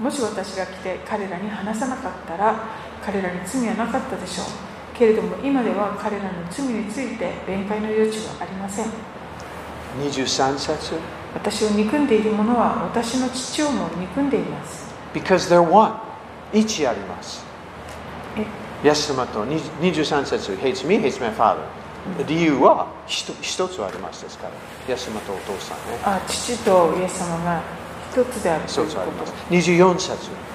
もし私が来て彼らに話さなかったら彼らに罪はなかったでしょう けれども今では彼らの罪について弁解の余地はありません23節私を憎んでいる者は私の父をも憎んでいます Because they're one. 一あります。え？イエス様と20 23節 hates me, hates my father. 理由は一一つありますですから。イエス様とお父さんね。あ父とイエス様が一つであると一いうことつあります。24節。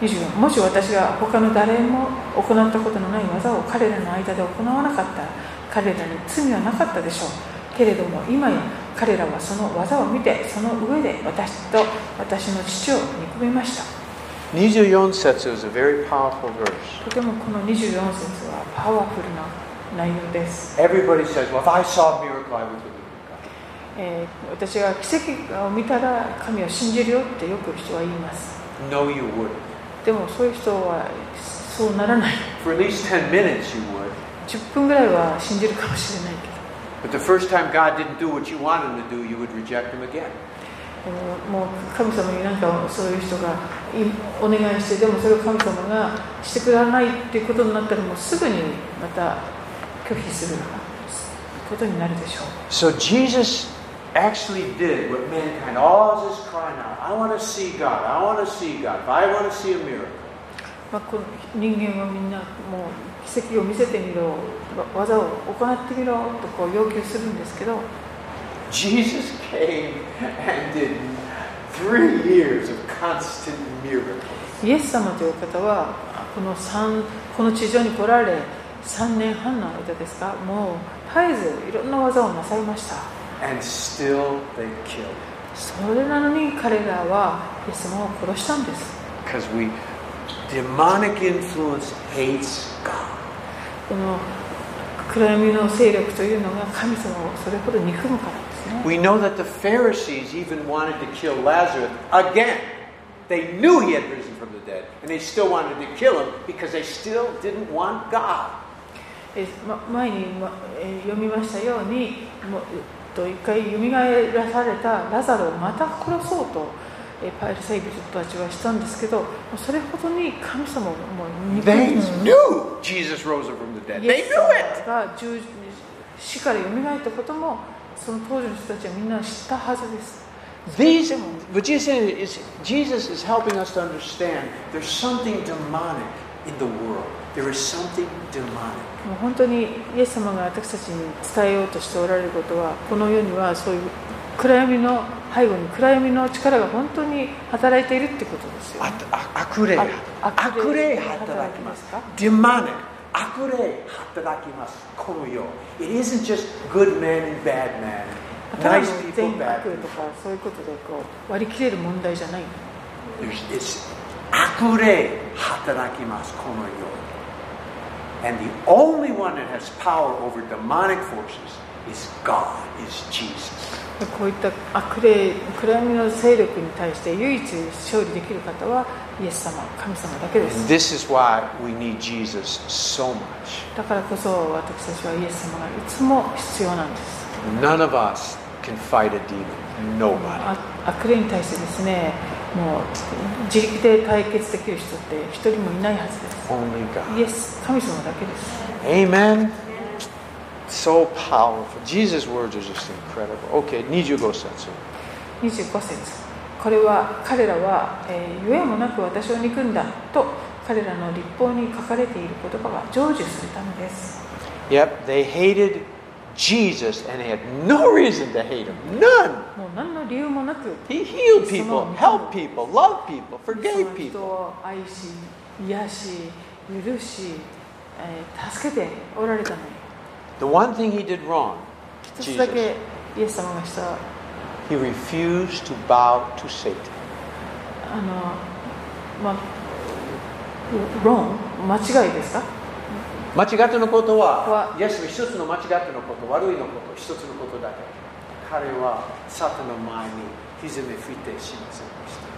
ですよね24もし私が他の誰も行ったことのない技を彼らの間で行わなかったら彼らに罪はなかったでしょうけれども今や彼らはその技を見てその上で私と私の父を憎みました24節 is a very powerful verse. とてもこの24節はパワフルな内容です、Everybody says, well, if I saw a miracle, I would believe in God. えー私が奇跡を見たら神を信じるよってよく人は言います No, you wouldn't. でもそういう人はそうならない For at least 10 minutes, you would. 10分ぐらいは信じるかもしれないけど But the first time God didn't do what you wanted him to do, you would reject him again. でももう神様になんかそういう人がいお願いしてでもそれを神様がしてくれないっていうことになったらもうすぐにまた拒否することになるでしょう So Jesus actually did what mankind always is crying out. I want to see God. I want to see God. I want to see a miracle. まあ、この人間はみんなもう奇跡を見せてみろわ技を行ってみろとこう要求するんですけど Jesus came and did three years of constant miracles. イエス様という方はこの三この地上に来られ3年半の間ですかもう絶えずいろんな技をなさいました And still they killed him. それなのに彼らはイエス様を殺したんです Because we demonic influence hates God. この暗闇の勢力というのが神様をそれほど憎むからですね We know that the Pharisees even wanted to kill Lazarus again. They knew he had risen from the dead, and they still wanted to kill him because they still didn't want God. えま前に、まえー読みましたようにもうえっ と一回よみがえらされたラザロをまた殺そうと、えーパイルサイ人たちはしたんですけどそれほどに神様をもう憎 They む knew Jesus rose up from the dead. イ They エ knew ス様 it. が十死からよみがえったこともその当時の人たちはみんな知ったはずです These, what Jesus is saying is, Jesus is helping us to understand there's something demonic in the world. There is something demonic. もう本当にイエス様が私たちに伝えようとしておられることはこの世にはそういう暗闇の背後に暗闇の力が本当に働いているってことですよ、ね。悪霊あ悪霊働きます。demonic 悪霊働きます。この世。It isn't just good man and bad man. ただの Nice 善 people, bad 悪とかそういうことでこう割り切れる問題じゃない悪霊働きます。この世。And the only one that has power over demonic forces is God, is Jesus. こういった悪霊暗闇の勢力に対して唯一勝利できる方はイエス様神様だけで And す this is why we need Jesus so much. だからこそ私たちはイエス様がいつも必要なんです None of us can fight a demon. Nobody. あ悪霊に対してですね もう自力で対決できる人って一人もいないはずです Only God. イエス神様だけです Amen. So powerful. Jesus' words are just incredible. Okay, 25節。25節これは彼らは、えー、ゆえもなく私を憎んだと彼らの立法に書かれている言葉が成就するためです Yep, they hated Jesus and they had no reason to hate him. None. もう何の理由もなく He healed people, helped people, loved people, その forgave 人 people. を愛し癒し許し、えー助けておられたのに The one thing he did wrong, 一つだ Jesus, けイエス様がした he refused to bow to Satan. あのまあ論間違いですか間違ってのことはは、イエスの一つの間違ってのこと、悪いのこと、一つのことだけ。彼はサタンの前に歪め吹いてしませんでした。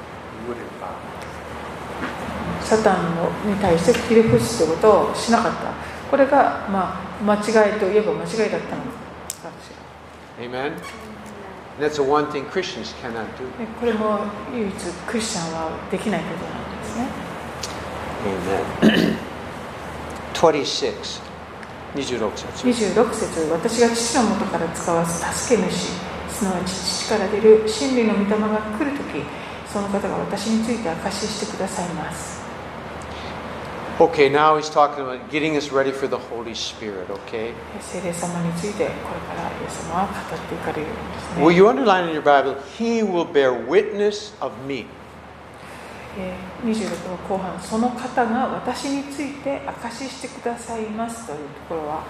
サタンのに対してひれ伏すということをしなかったこれが、まあ、間違いといえば間違いだったのかもしれない Amen? That's the one thing Christians cannot do. でこれも唯一クリスチャンはできないことなんですね Amen. 26. 26節。26節私が父の元から使わす助け主すなわち父から出る真理の御霊が来るときその方が私について証ししてくださいます Okay, now he's talking about getting us ready for the Holy Spirit, okay? 聖霊様についてこれからイエス様は語っていかれるんですね Will you underline in your Bible, He will bear witness of me. えー26の後半その方が私について証ししてくださいますというところは、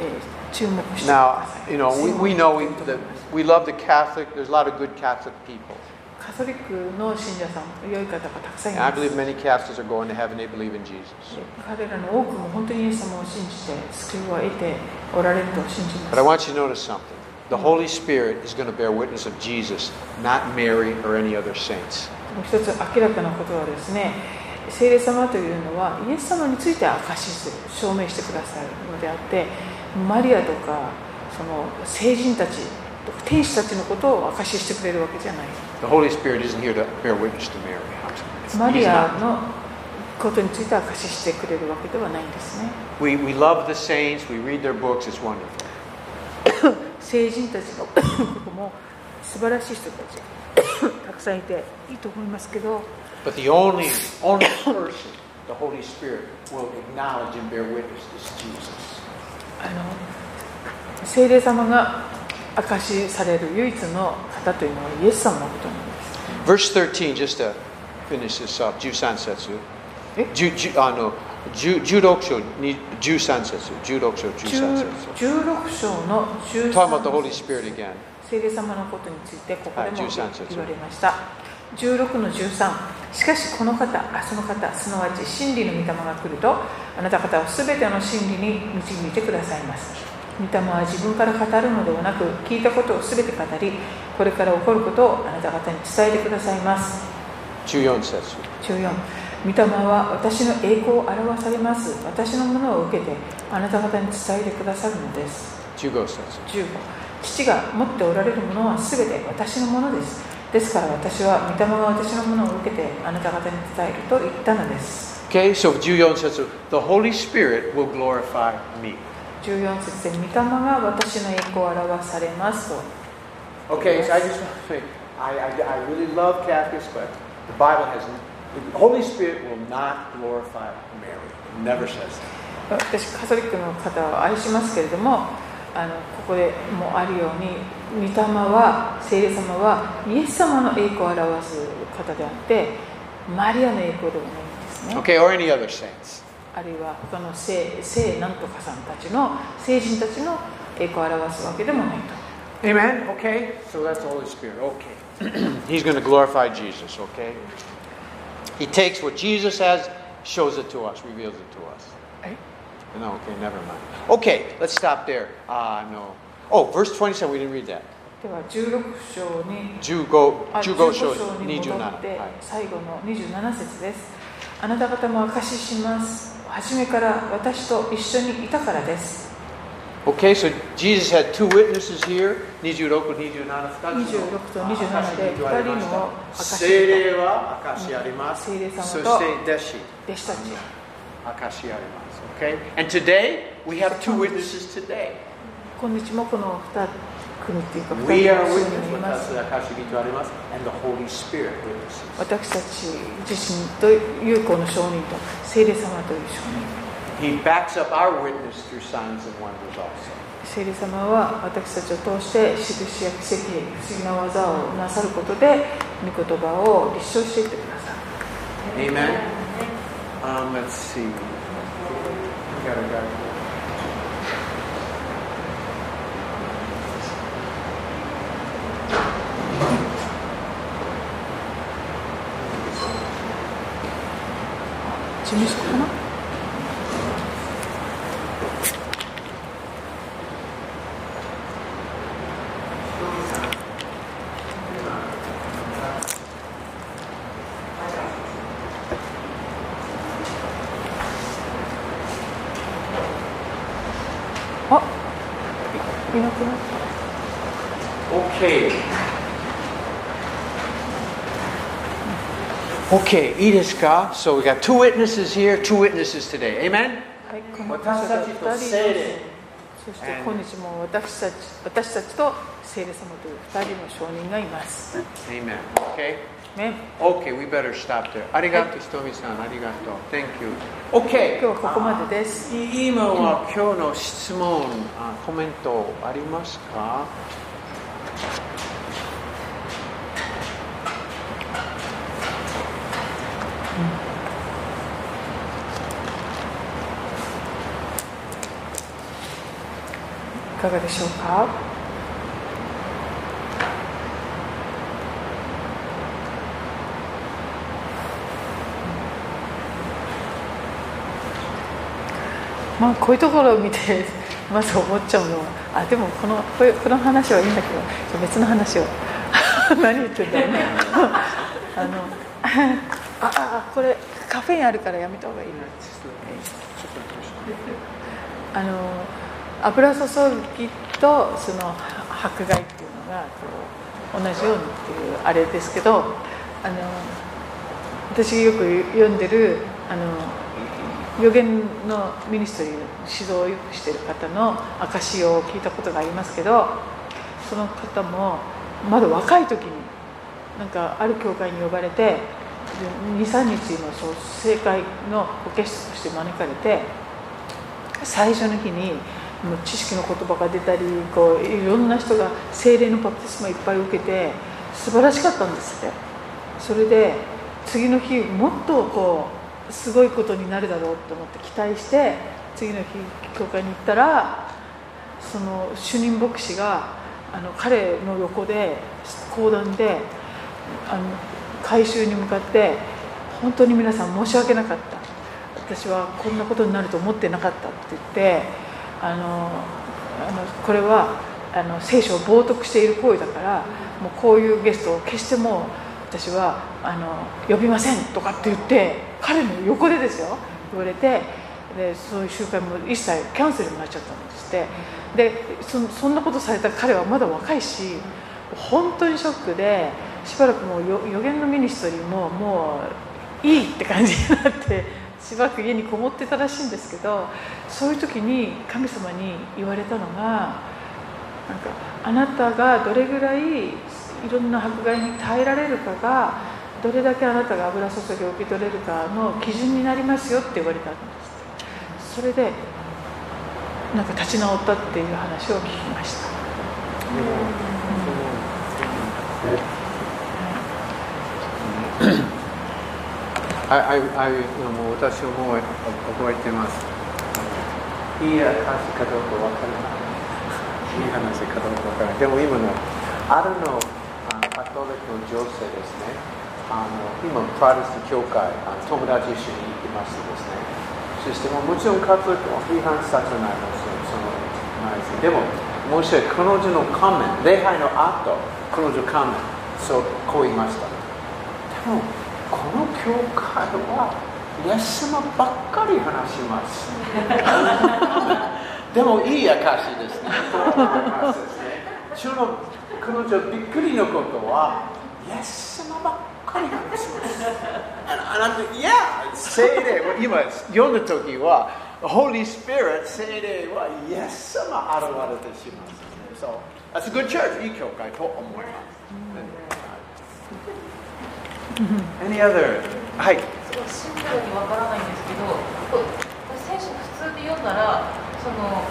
えー注目してくだ Now, さい you know, we, we know we, that we love the Catholic, there's a lot of good Catholic people. カトリックの信者さん良い方がたくさんい I ます believe many Catholics are going to heaven, they believe in Jesus. 彼らの多くも本当にイエス様を信じて救いを得ておられると信じま But I す want you to notice something. The Holy Spirit is going to bear witness of Jesus, not Mary or any other saints. もう一つ明らかなことはですね聖霊様というのはイエス様について証しする証明してくださるのであってマリアとかその聖人たち天使たちのことを証ししてくれるわけじゃない The Holy Spirit isn't here to bear witness to Mary. マリア.のことについて証ししてくれるわけではないんですね We, we love the saints, we read their books, it's wonderful. 聖人たちの ことも素晴らしい人たちがたくさんいていいと思いますけど。あの聖霊様が明かしされる唯一の方というのはイエス様のことなんです。Verse 13, just to 13節。十六章十三節。十六章の十。聖霊様のことについてここでもはい13節言われました。16の13しかしこの方あその方すなわち真理の御霊が来るとあなた方は全ての真理に導いてくださいます。御霊は自分から語るのではなく聞いたことを全て語りこれから起こることをあなた方に伝えてくださいます。14節。14御霊は私の栄光を表されます。私のものを受けてあなた方に伝えてくださるのです。15節。15父が持っておられるものは全て私のものですですから私は御霊が私のものを受けてあなた方に伝えると言ったのです Okay, so 14節 The Holy Spirit will glorify me. 14節で御霊が私の栄光を表されますと Okay, so I just want to say, I, I, I really love Catholics, but the Bible has, the Holy Spirit will not glorify Mary. It never says that. 私カトリックの方を愛しますけれどもあのここでもあるように御霊は聖霊様はイエス様の栄光を表す方であってマリアの栄光ではないんですね Okay, or any other saints. あるいは他の聖聖なんとかさんたちの聖人たちの栄光を表すわけでもないと Amen? Okay, so that's the Holy Spirit. Okay. He's going to glorify Jesus, okay? He takes what Jesus has, shows it to us, reveals it to us. Eh? No, okay, never mind. Okay, let's stop there. Ah, no. Oh, verse 27, we didn't read that. では16章に 15, あ15章15に戻27。ってはい最後の27節ですあなた方も証しします初めから私と一緒にいたからです Okay, so Jesus had two witnesses here. 26、27、26と27で二人の証聖霊は証しあります。そして弟子。弟子たち証しあります。Okay? And today, we have two witnesses today. 今日もこの二組っていうか We 二人 are の証人 witnesses. がいます私たち自身というこの証人と聖霊様という証人 He backs up our witness through signs and wonders also. 聖霊様は私たちを通して印や奇跡不思議な技をなさることで御言葉を立証していってください Amen. Um, let's see. We gotta go.「事務所かな?」あいいなくなった Okay. Okay, いいですか So we got two witnesses here, two witnesses today. Amen? 私たち私たちと聖霊様という二人の証人がいます。Amen. Okay? ね、Okay, we better stop there. ありがとう、ひとみさん、ありがとう。Thank you. Okay. 今日はここまでです。い今は今日の質問、あコメントありますかかがでしょうか？まあこういうところを見てまず思っちゃうのはあでもこのこの話はいいんだけど別の話を。何言ってんだろう。ね あのああこれカフェインあるからやめた方がいいなあの油注ぎとその迫害っていうのがこう同じようにっていうあれですけどあの私がよく読んでるあの予言のミニストリーの指導をよくしてる方の証を聞いたことがありますけどその方もまだ若い時になんかある教会に呼ばれて23日のそう正会の保健室として招かれて最初の日に知識の言葉が出たりこういろんな人が精霊のバプテスマいっぱい受けて素晴らしかったんですって。それで次の日もっとこうすごいことになるだろうと思って期待して次の日教会に行ったらその主任牧師があの彼の横で講談であの改宗に向かって本当に皆さん申し訳なかった。私はこんなことになると思ってなかったって言ってあのあのこれはあの聖書を冒涜している行為だからもうこういうゲストを決してもう私はあの呼びませんとかって言って彼の横でですよ言われてでそういう集会も一切キャンセルになっちゃったんですって。でそそんなことされた彼はまだ若いし本当にショックでしばらくもう予言のミニストリーももういいって感じになってしばらく家にこもってたらしいんですけどそういう時に神様に言われたのがなんかあなたがどれぐらいいろんな迫害に耐えられるかがどれだけあなたが油注ぎを受け取れるかの基準になりますよって言われたんです。それでなんか立ち直ったっていう話を聞きました。あああいうのも私も覚えてます。いい話かどうかわからない。いい話かどうかわからない。でも今の、あるのカトリックの女性ですね。あの今、プライスト教会、あの友達一緒に行きましてですね。そしてももちろんカトリックを批判させないのそのないです。でも、もし彼女の仮面、礼拝の後、彼女仮面、そうこう言いました。でもこの教会はイエス様ばっかり話しますでもいい証ですねその彼女びっくりのことはイエス様ばっかり話しますあなたいや聖霊今読んだ時は Holy Spirit 聖霊はイエス様現れてします、ね、So that's a good church いい教会と思います、Any other? はい。シンプルにわからないんですけど、聖書普通で読んだら、その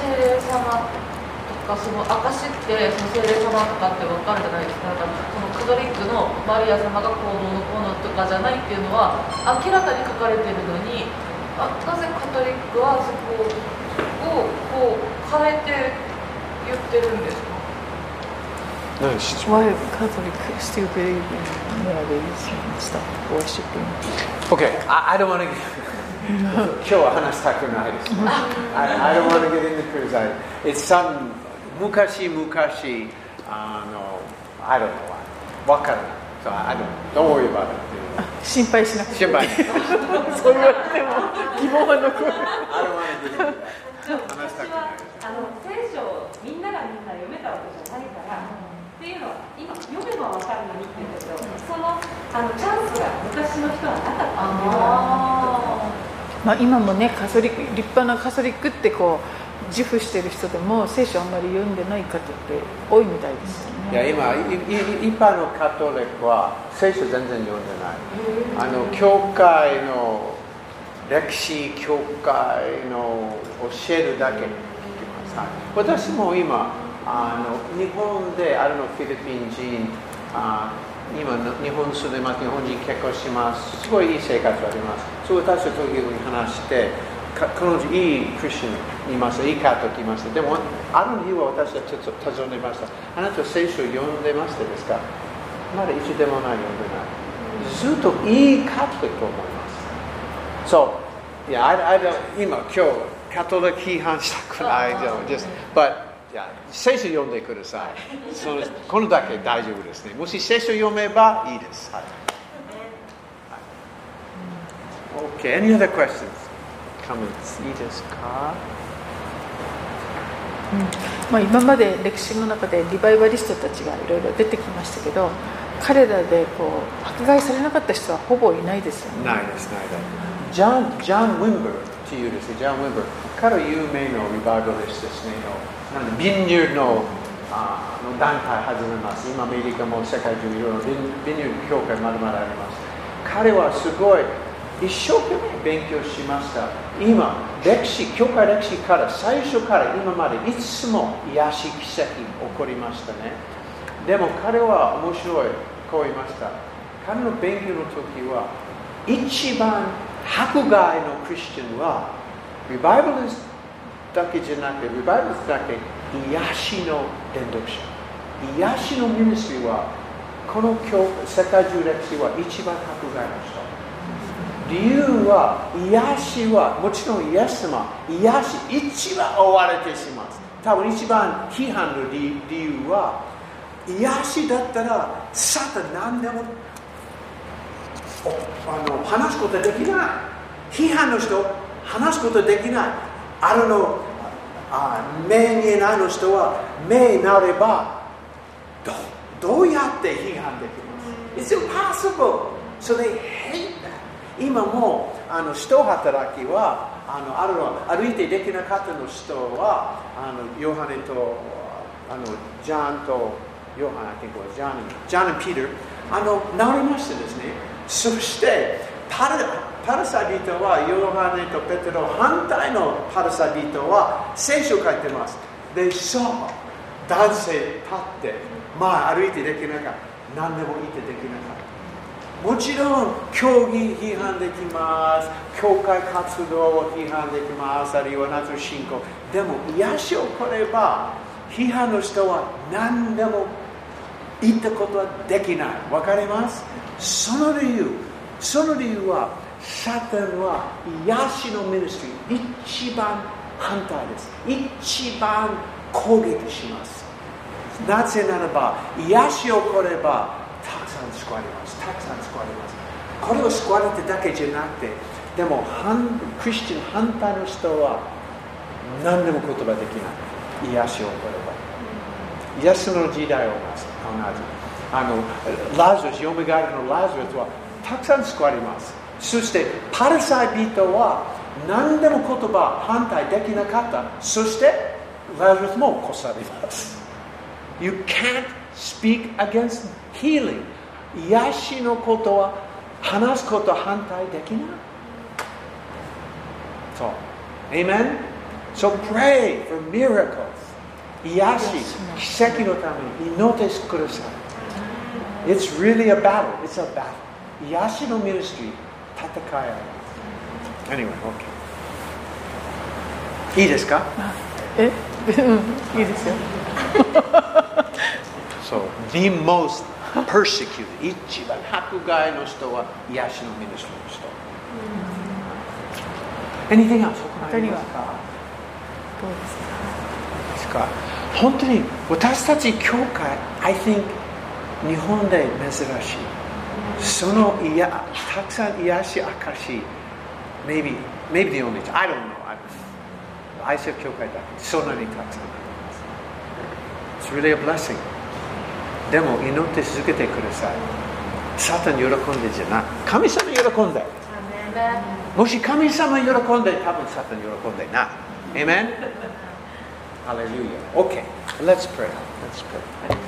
聖霊様とかその証ってその聖霊様とかってわかるじゃないですか。だからそのカトリックのマリア様が行動のこうのとかじゃないっていうのは明らかに書かれてるのに、あなぜカトリックはそこをこう変えて言ってるんですか？Why Catholic still believe in Marys and stuff, worshiping? Okay, I, I don't want to. 今日は話したくないです。I, I don't want to get into criticize. It's some 昔々あの I don't know わからない。So I don't don't worry about it. 心配しなくて心配。そう言われても疑問が残る。I don't want to get into that. 話したくない。あの聖書をみんながみんな読めたわけじゃないから。っていうのは今読めば分かるのにって言う？んですよそのあのチャンスが昔の人はなかったっていうのはまあ、今もねカソリック立派なカソリックってこう自負してる人でも聖書あんまり読んでない方って多いみたいですよね。いや今一般のカトリックは聖書全然読んでない。あの教会の歴史教会の教えるだけ聞きます。私も今あの日本であるのフィリピン人あ今日本住んでます日本人結婚します。すごいいい生活あります。そう私と時々話して彼女いいクリスチャンいました。いいカトリックいました。でもある日は私はちょっと尋ねました。あなた聖書を読んでましたですか？まだ一でもない読んでない。ずっといいカトリックと思います。そう、いや、今今日カトリック批判したくない just but いや聖書読んでください。そのこのだけ大丈夫ですね。もし聖書読めばいいです。はい。Okay, any other questions? Comments? いいですか、うんまあ、今まで歴史の中でリバイバリストたちがいろいろ出てきましたけど、彼らでこう迫害されなかった人はほぼいないですよね。ないです、ないです。ジャン・ジャン・ウィンバーっていうですね、ジャン・ウィンバー。彼は有名なリバイバリストですね。なんでビニューのあの団体始めます。今、アメリカも世界中いろいろビニュー協会まだまだあります。彼はすごい一生懸命勉強しました。今、歴史、教会歴史から最初から今までいつも癒し奇跡起こりましたね。でも彼は面白い、こう言いました。彼の勉強の時は、一番迫害のクリスチャンは、リバイバリストだけじゃなくて、リバイバルだけ癒しの伝道者。癒しのミニスリーはこの教世界中歴史は一番迫害の人。理由は癒しはもちろんイエス様癒し一番追われてしまう多分一番批判の理由は癒しだったらサタン何でもあの話すことできない。批判の人。話すことできない。あるのあ目見えないの人は目になればどどうやって批判できます？It's impossible. so they hate that 今もあの人働きはあのあるの歩いてできなかったの人はあのヨハネとあのジャンとヨハネ I think was John, John and Peter あの治りましたですね。そしてパルパルサビトはヨハネとペテロ反対のパルサビトは聖書書いてます。でそう男性立ってまあ歩いてできなかった。何でもいてできなかった。もちろん競技批判できます。教会活動を批判できます。あるいは夏信仰。でも癒しをこれば批判の人は何でも言ったことはできない。わかります？その理由。その理由はサタンは癒しのミニストリー一番反対です。一番攻撃します。なぜならば癒しをこればたくさん救われます。たくさん救われます。これを救われてだけじゃなくてでもクリスチャン反対の人は何でも言葉できない。癒しをこれば。イエスの時代を同じ。あのラズラスよみがえりのラズラスはたくさん救われます。そしてパルサイ人は何でも言葉反対できなかった。そしてラズラスも越されます。You can't speak against healing. 癒しのことは話すこと反対できない。そう。Amen? So pray for miracles. 癒し奇跡のために祈ってください。It's really a battle. It's a battle 癒しのミニストリー戦い Anyway, OK いいですか？え？いいですよ。So, the most persecuted 一番迫害の人は癒しのミニストリーの人 Anything else? 他には？かどうですか？本当に私たち教会 I think 日本で珍しいそのいやたくさん癒し証 maybe maybe the only I don't know 愛する教会だけそんなにたくさんあります It's really a blessing でも祈って続けてくださいサタン喜んでじゃない神様喜んでもし神様喜んで多分サタン喜んでない Amen? Hallelujah. Okay, let's pray. Let's pray.